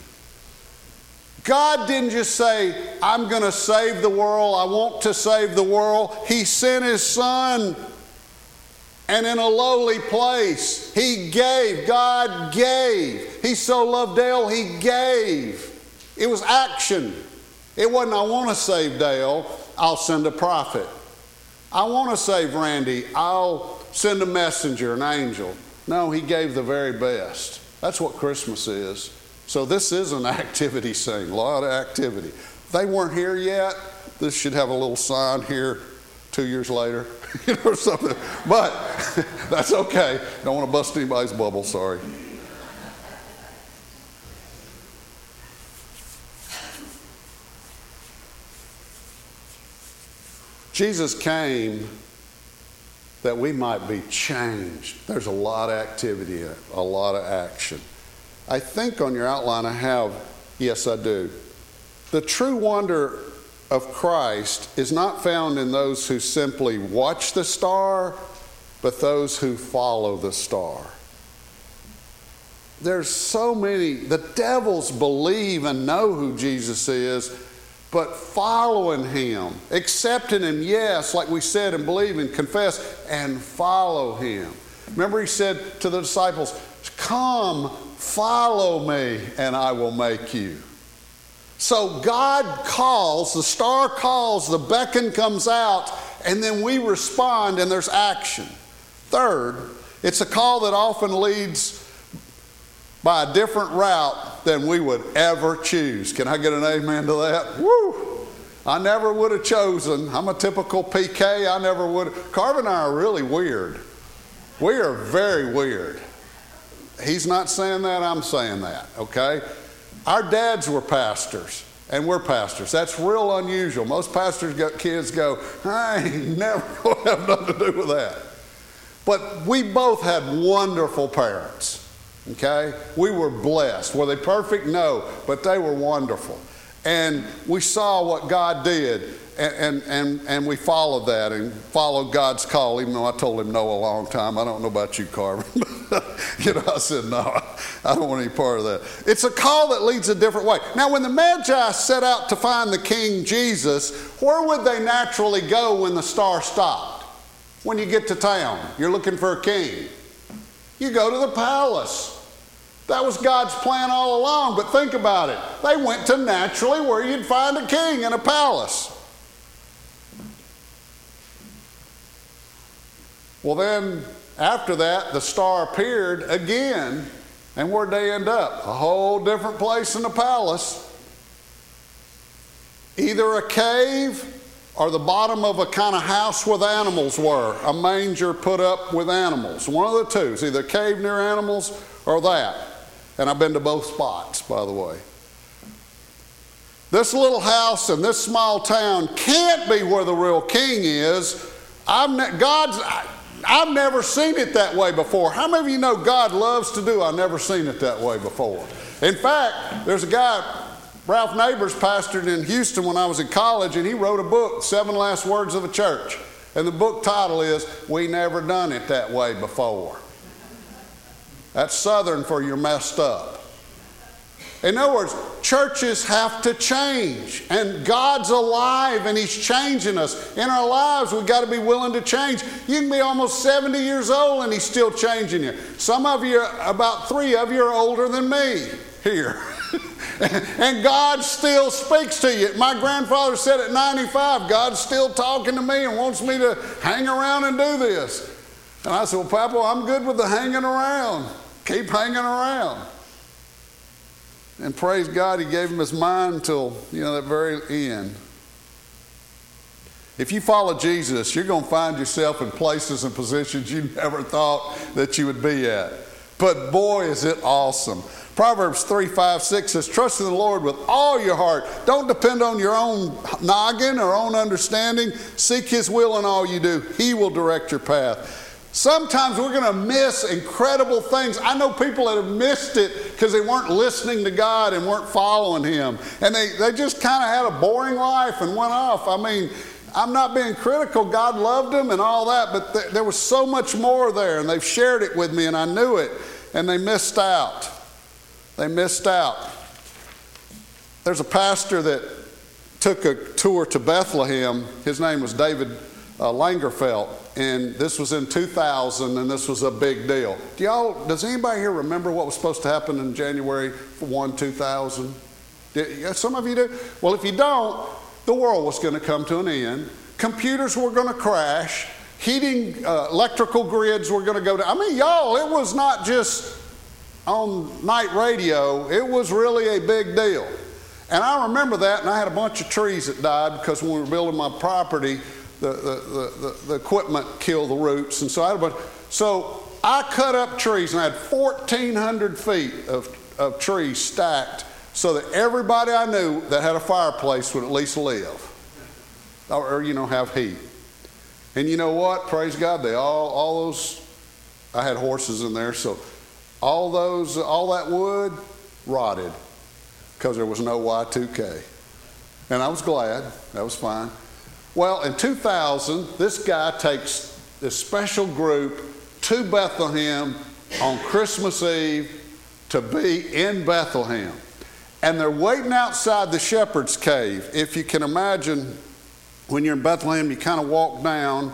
God didn't just say, I'm going to save the world, I want to save the world. He sent His Son, and in a lowly place, He gave. God gave. He so loved Dale, He gave. It was action. It wasn't, I want to save Dale, I'll send a prophet. I want to save Randy, I'll send a messenger, an angel. No, He gave the very best. That's what Christmas is. So this is an activity scene, a lot of activity. They weren't here yet. This should have a little sign here two years later, you know, or something. But that's okay. Don't want to bust anybody's bubble, sorry. Jesus came that we might be changed. There's a lot of activity, a lot of action. I think on your outline I have, yes, I do. The true wonder of Christ is not found in those who simply watch the star, but those who follow the star. There's so many, the devils believe and know who Jesus is, but following him, accepting him, yes, like we said, and believe and confess, and follow him. Remember, he said to the disciples, Come, follow me, and I will make you. So God calls, the star calls, the beckon comes out, and then we respond, and there's action. Third, it's a call that often leads by a different route than we would ever choose. Can I get an amen to that? Woo! I never would have chosen. I'm a typical PK. I never would. Carvin and I are really weird. We are very weird. He's not saying that, I'm saying that, okay? Our dads were pastors, and we're pastors. That's real unusual. Most pastors' kids go, I ain't never going to have nothing to do with that. But we both had wonderful parents, okay? We were blessed. Were they perfect? No, but they were wonderful. And we saw what God did and, and, and we followed that and followed God's call, even though I told him no a long time. I don't know about you, Carvin. you know, I said, no, I don't want any part of that. It's a call that leads a different way. Now, when the Magi set out to find the King Jesus, where would they naturally go when the star stopped? When you get to town, you're looking for a king. You go to the palace. That was God's plan all along, but think about it. They went to naturally where you'd find a king in a palace. Well, then after that, the star appeared again, and where'd they end up? A whole different place in the palace. Either a cave or the bottom of a kind of house with animals were, a manger put up with animals. One of the two. It's either a cave near animals or that. And I've been to both spots, by the way. This little house in this small town can't be where the real king is. I'm ne- God's. I've never seen it that way before. How many of you know God loves to do? I've never seen it that way before. In fact, there's a guy, Ralph Neighbors, pastored in Houston when I was in college, and he wrote a book, Seven Last Words of a Church. And the book title is We Never Done It That Way Before. That's Southern for you're messed up. In other words, churches have to change, and God's alive and He's changing us. In our lives, we've got to be willing to change. You can be almost 70 years old and He's still changing you. Some of you, about three of you, are older than me here. and God still speaks to you. My grandfather said at 95, God's still talking to me and wants me to hang around and do this. And I said, Well, Papa, I'm good with the hanging around. Keep hanging around. And praise God, He gave him his mind until, you know, that very end. If you follow Jesus, you're going to find yourself in places and positions you never thought that you would be at. But boy, is it awesome. Proverbs 3 5 6 says, Trust in the Lord with all your heart. Don't depend on your own noggin or own understanding. Seek His will in all you do. He will direct your path. Sometimes we're going to miss incredible things. I know people that have missed it because they weren't listening to God and weren't following Him. And they, they just kind of had a boring life and went off. I mean, I'm not being critical. God loved them and all that, but th- there was so much more there, and they've shared it with me, and I knew it, and they missed out. They missed out. There's a pastor that took a tour to Bethlehem. His name was David uh, Langerfeld and this was in 2000, and this was a big deal. Do y'all, does anybody here remember what was supposed to happen in January 1, 2000? Did, some of you do. Well, if you don't, the world was going to come to an end. Computers were going to crash. Heating, uh, electrical grids were going to go down. I mean, y'all, it was not just on night radio, it was really a big deal. And I remember that, and I had a bunch of trees that died because when we were building my property, the, the, the, the, equipment kill the roots. And so I. So I cut up trees and I had 1,400 feet of, of trees stacked so that everybody I knew that had a fireplace would at least live or, or you know, have heat. And you know what? Praise God, they all, all those, I had horses in there, so all those, all that wood rotted because there was no Y2K. And I was glad, that was fine. Well, in 2000, this guy takes this special group to Bethlehem on Christmas Eve to be in Bethlehem. And they're waiting outside the shepherd's cave. If you can imagine, when you're in Bethlehem, you kind of walk down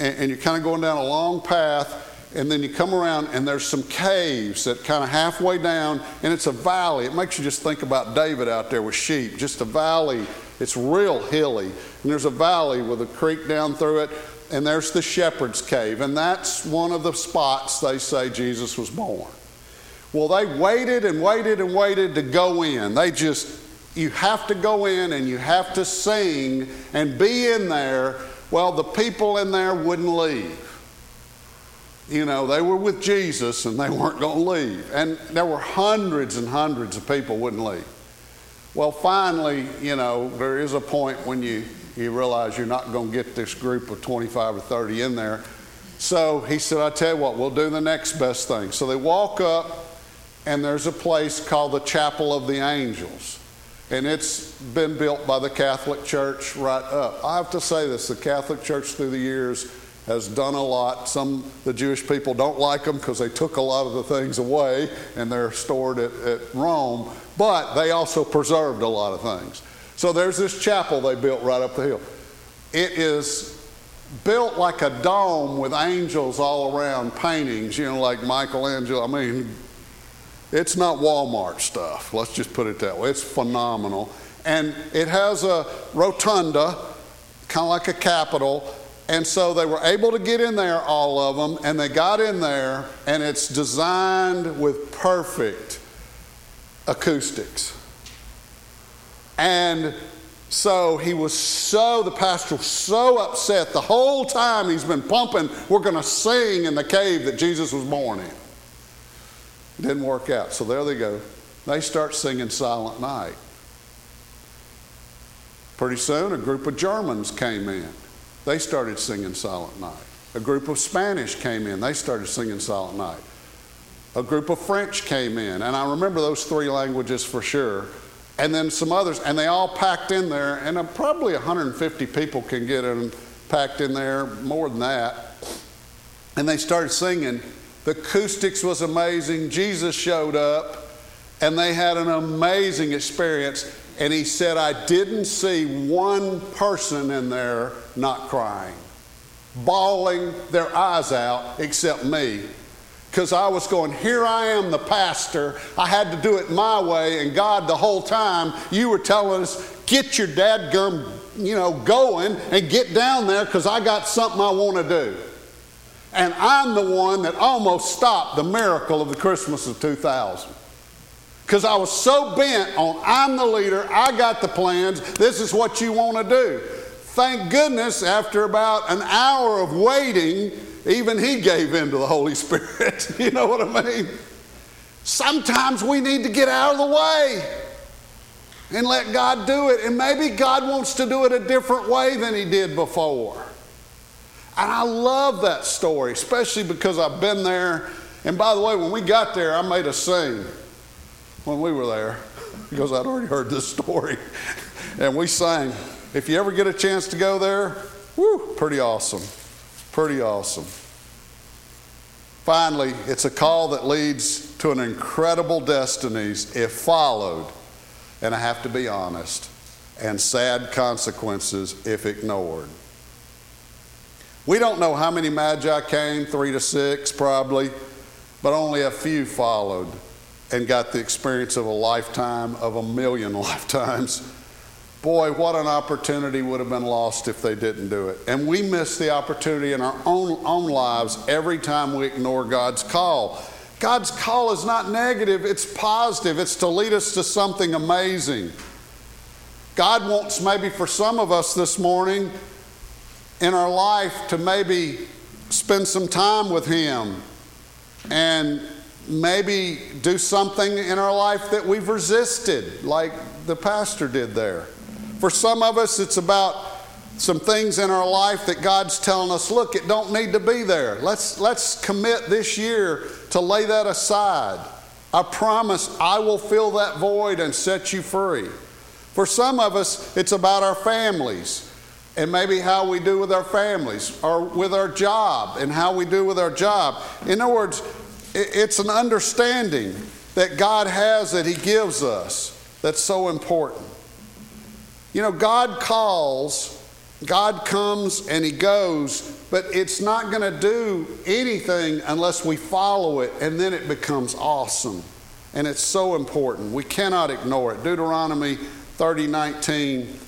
and, and you're kind of going down a long path and then you come around and there's some caves that kind of halfway down and it's a valley it makes you just think about david out there with sheep just a valley it's real hilly. And there's a valley with a creek down through it, and there's the shepherd's cave. And that's one of the spots they say Jesus was born. Well, they waited and waited and waited to go in. They just you have to go in and you have to sing and be in there. Well, the people in there wouldn't leave. You know, they were with Jesus and they weren't going to leave. And there were hundreds and hundreds of people wouldn't leave. Well, finally, you know, there is a point when you, you realize you're not going to get this group of 25 or 30 in there. So he said, I tell you what, we'll do the next best thing. So they walk up, and there's a place called the Chapel of the Angels. And it's been built by the Catholic Church right up. I have to say this the Catholic Church through the years has done a lot. Some the Jewish people don't like them because they took a lot of the things away and they're stored at, at Rome, but they also preserved a lot of things. So there's this chapel they built right up the hill. It is built like a dome with angels all around, paintings, you know, like Michelangelo. I mean, it's not Walmart stuff. Let's just put it that way. It's phenomenal. And it has a rotunda, kind of like a capitol. And so they were able to get in there, all of them, and they got in there, and it's designed with perfect acoustics. And so he was so, the pastor was so upset the whole time he's been pumping, we're going to sing in the cave that Jesus was born in. It didn't work out. So there they go. They start singing Silent Night. Pretty soon, a group of Germans came in. They started singing Silent Night. A group of Spanish came in. They started singing Silent Night. A group of French came in. And I remember those three languages for sure. And then some others. And they all packed in there. And uh, probably 150 people can get in, packed in there, more than that. And they started singing. The acoustics was amazing. Jesus showed up. And they had an amazing experience. And he said, I didn't see one person in there not crying, bawling their eyes out, except me. Because I was going, Here I am, the pastor. I had to do it my way. And God, the whole time, you were telling us, Get your dadgum, you know, going and get down there because I got something I want to do. And I'm the one that almost stopped the miracle of the Christmas of 2000 because I was so bent on I'm the leader, I got the plans, this is what you want to do. Thank goodness, after about an hour of waiting, even he gave in to the Holy Spirit. you know what I mean? Sometimes we need to get out of the way and let God do it. And maybe God wants to do it a different way than he did before. And I love that story, especially because I've been there. And by the way, when we got there, I made a sing when we were there because I'd already heard this story. and we sang. If you ever get a chance to go there, whoo, pretty awesome. Pretty awesome. Finally, it's a call that leads to an incredible destinies if followed, and I have to be honest, and sad consequences if ignored. We don't know how many magi came, three to six probably, but only a few followed and got the experience of a lifetime, of a million lifetimes. Boy, what an opportunity would have been lost if they didn't do it. And we miss the opportunity in our own, own lives every time we ignore God's call. God's call is not negative, it's positive. It's to lead us to something amazing. God wants, maybe for some of us this morning in our life, to maybe spend some time with Him and maybe do something in our life that we've resisted, like the pastor did there. For some of us, it's about some things in our life that God's telling us, look, it don't need to be there. Let's, let's commit this year to lay that aside. I promise I will fill that void and set you free. For some of us, it's about our families and maybe how we do with our families or with our job and how we do with our job. In other words, it's an understanding that God has that He gives us that's so important. You know, God calls, God comes and He goes, but it's not going to do anything unless we follow it, and then it becomes awesome. And it's so important. We cannot ignore it. Deuteronomy 30 19.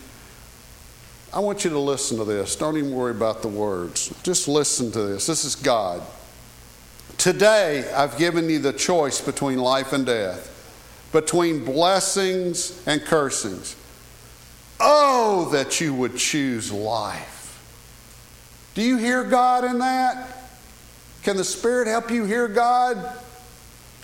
I want you to listen to this. Don't even worry about the words. Just listen to this. This is God. Today, I've given you the choice between life and death between blessings and cursings. Oh, that you would choose life. Do you hear God in that? Can the Spirit help you hear God?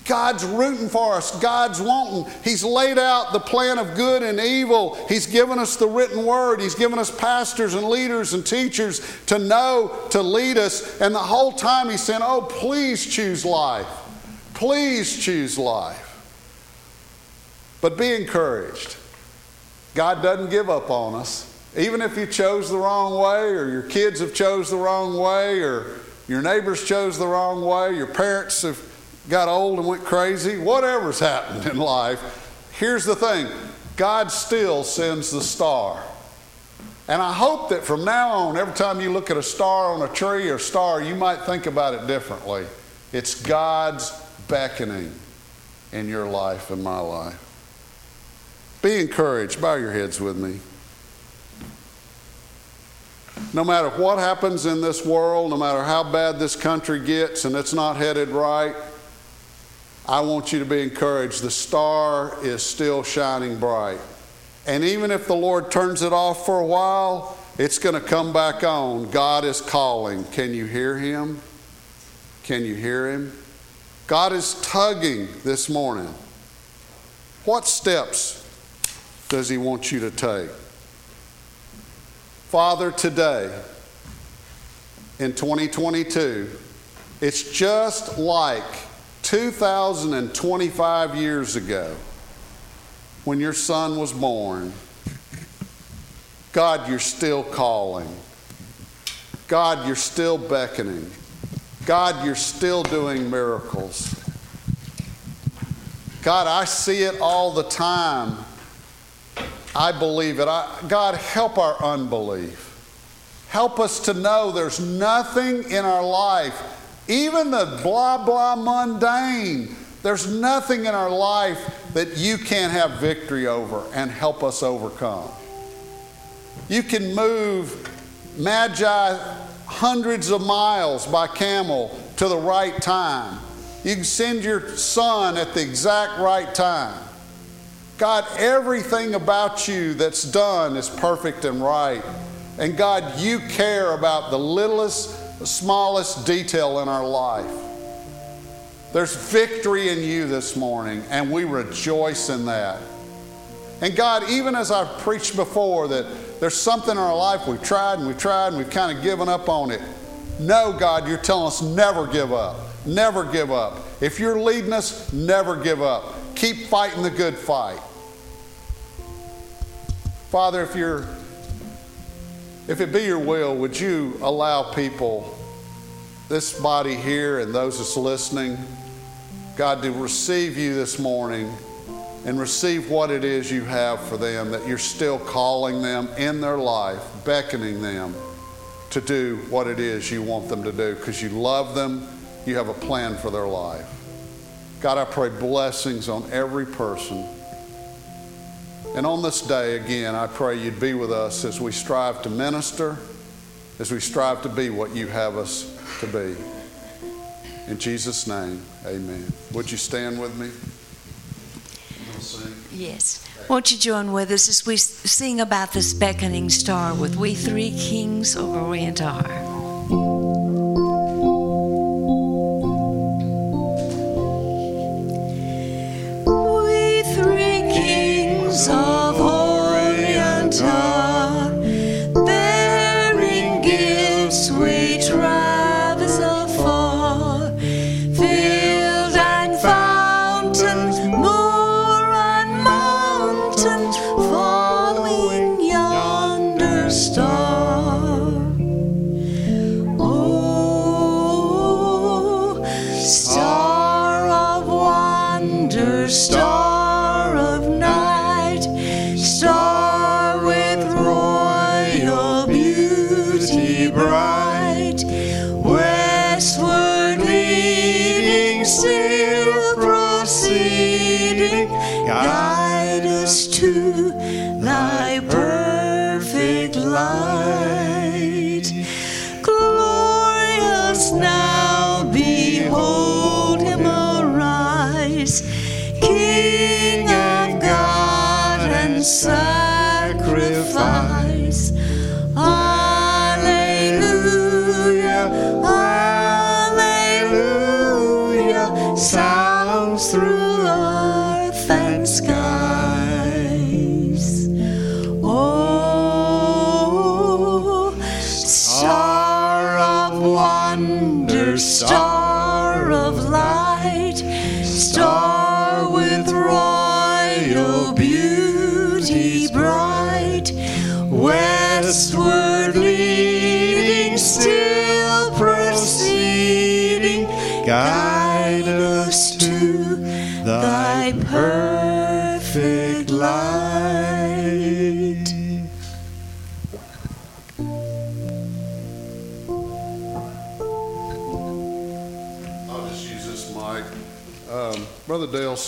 God's rooting for us. God's wanting. He's laid out the plan of good and evil. He's given us the written word. He's given us pastors and leaders and teachers to know, to lead us. And the whole time He's saying, Oh, please choose life. Please choose life. But be encouraged. God doesn't give up on us. Even if you chose the wrong way, or your kids have chose the wrong way, or your neighbors chose the wrong way, your parents have got old and went crazy, whatever's happened in life, here's the thing God still sends the star. And I hope that from now on, every time you look at a star on a tree or star, you might think about it differently. It's God's beckoning in your life and my life. Be encouraged. Bow your heads with me. No matter what happens in this world, no matter how bad this country gets and it's not headed right, I want you to be encouraged. The star is still shining bright. And even if the Lord turns it off for a while, it's going to come back on. God is calling. Can you hear Him? Can you hear Him? God is tugging this morning. What steps does He want you to take? Father, today, in 2022, it's just like 2,025 years ago when your son was born. God, you're still calling. God, you're still beckoning. God, you're still doing miracles. God, I see it all the time I believe it. I, God, help our unbelief. Help us to know there's nothing in our life, even the blah, blah, mundane, there's nothing in our life that you can't have victory over and help us overcome. You can move magi hundreds of miles by camel to the right time. You can send your son at the exact right time. God, everything about you that's done is perfect and right. And God, you care about the littlest, smallest detail in our life. There's victory in you this morning, and we rejoice in that. And God, even as I've preached before, that there's something in our life we've tried and we've tried and we've kind of given up on it. No, God, you're telling us never give up. Never give up. If you're leading us, never give up. Keep fighting the good fight. Father, if you're if it be your will, would you allow people, this body here and those that's listening, God, to receive you this morning and receive what it is you have for them, that you're still calling them in their life, beckoning them to do what it is you want them to do because you love them, you have a plan for their life. God, I pray blessings on every person. And on this day, again, I pray you'd be with us as we strive to minister, as we strive to be what you have us to be. In Jesus' name, amen. Would you stand with me? Yes. Won't you join with us as we sing about this beckoning star with We Three Kings of Orient are? King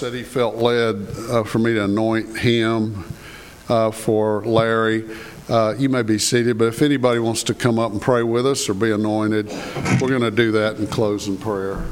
Said he felt led uh, for me to anoint him uh, for Larry. Uh, you may be seated, but if anybody wants to come up and pray with us or be anointed, we're going to do that in closing prayer.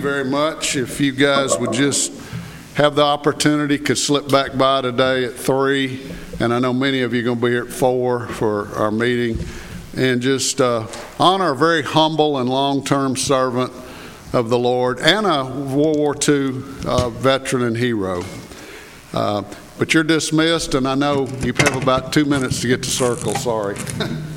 Very much. If you guys would just have the opportunity, could slip back by today at three, and I know many of you are going to be here at four for our meeting, and just uh, honor a very humble and long-term servant of the Lord and a World War II uh, veteran and hero. Uh, but you're dismissed, and I know you have about two minutes to get to circle. Sorry.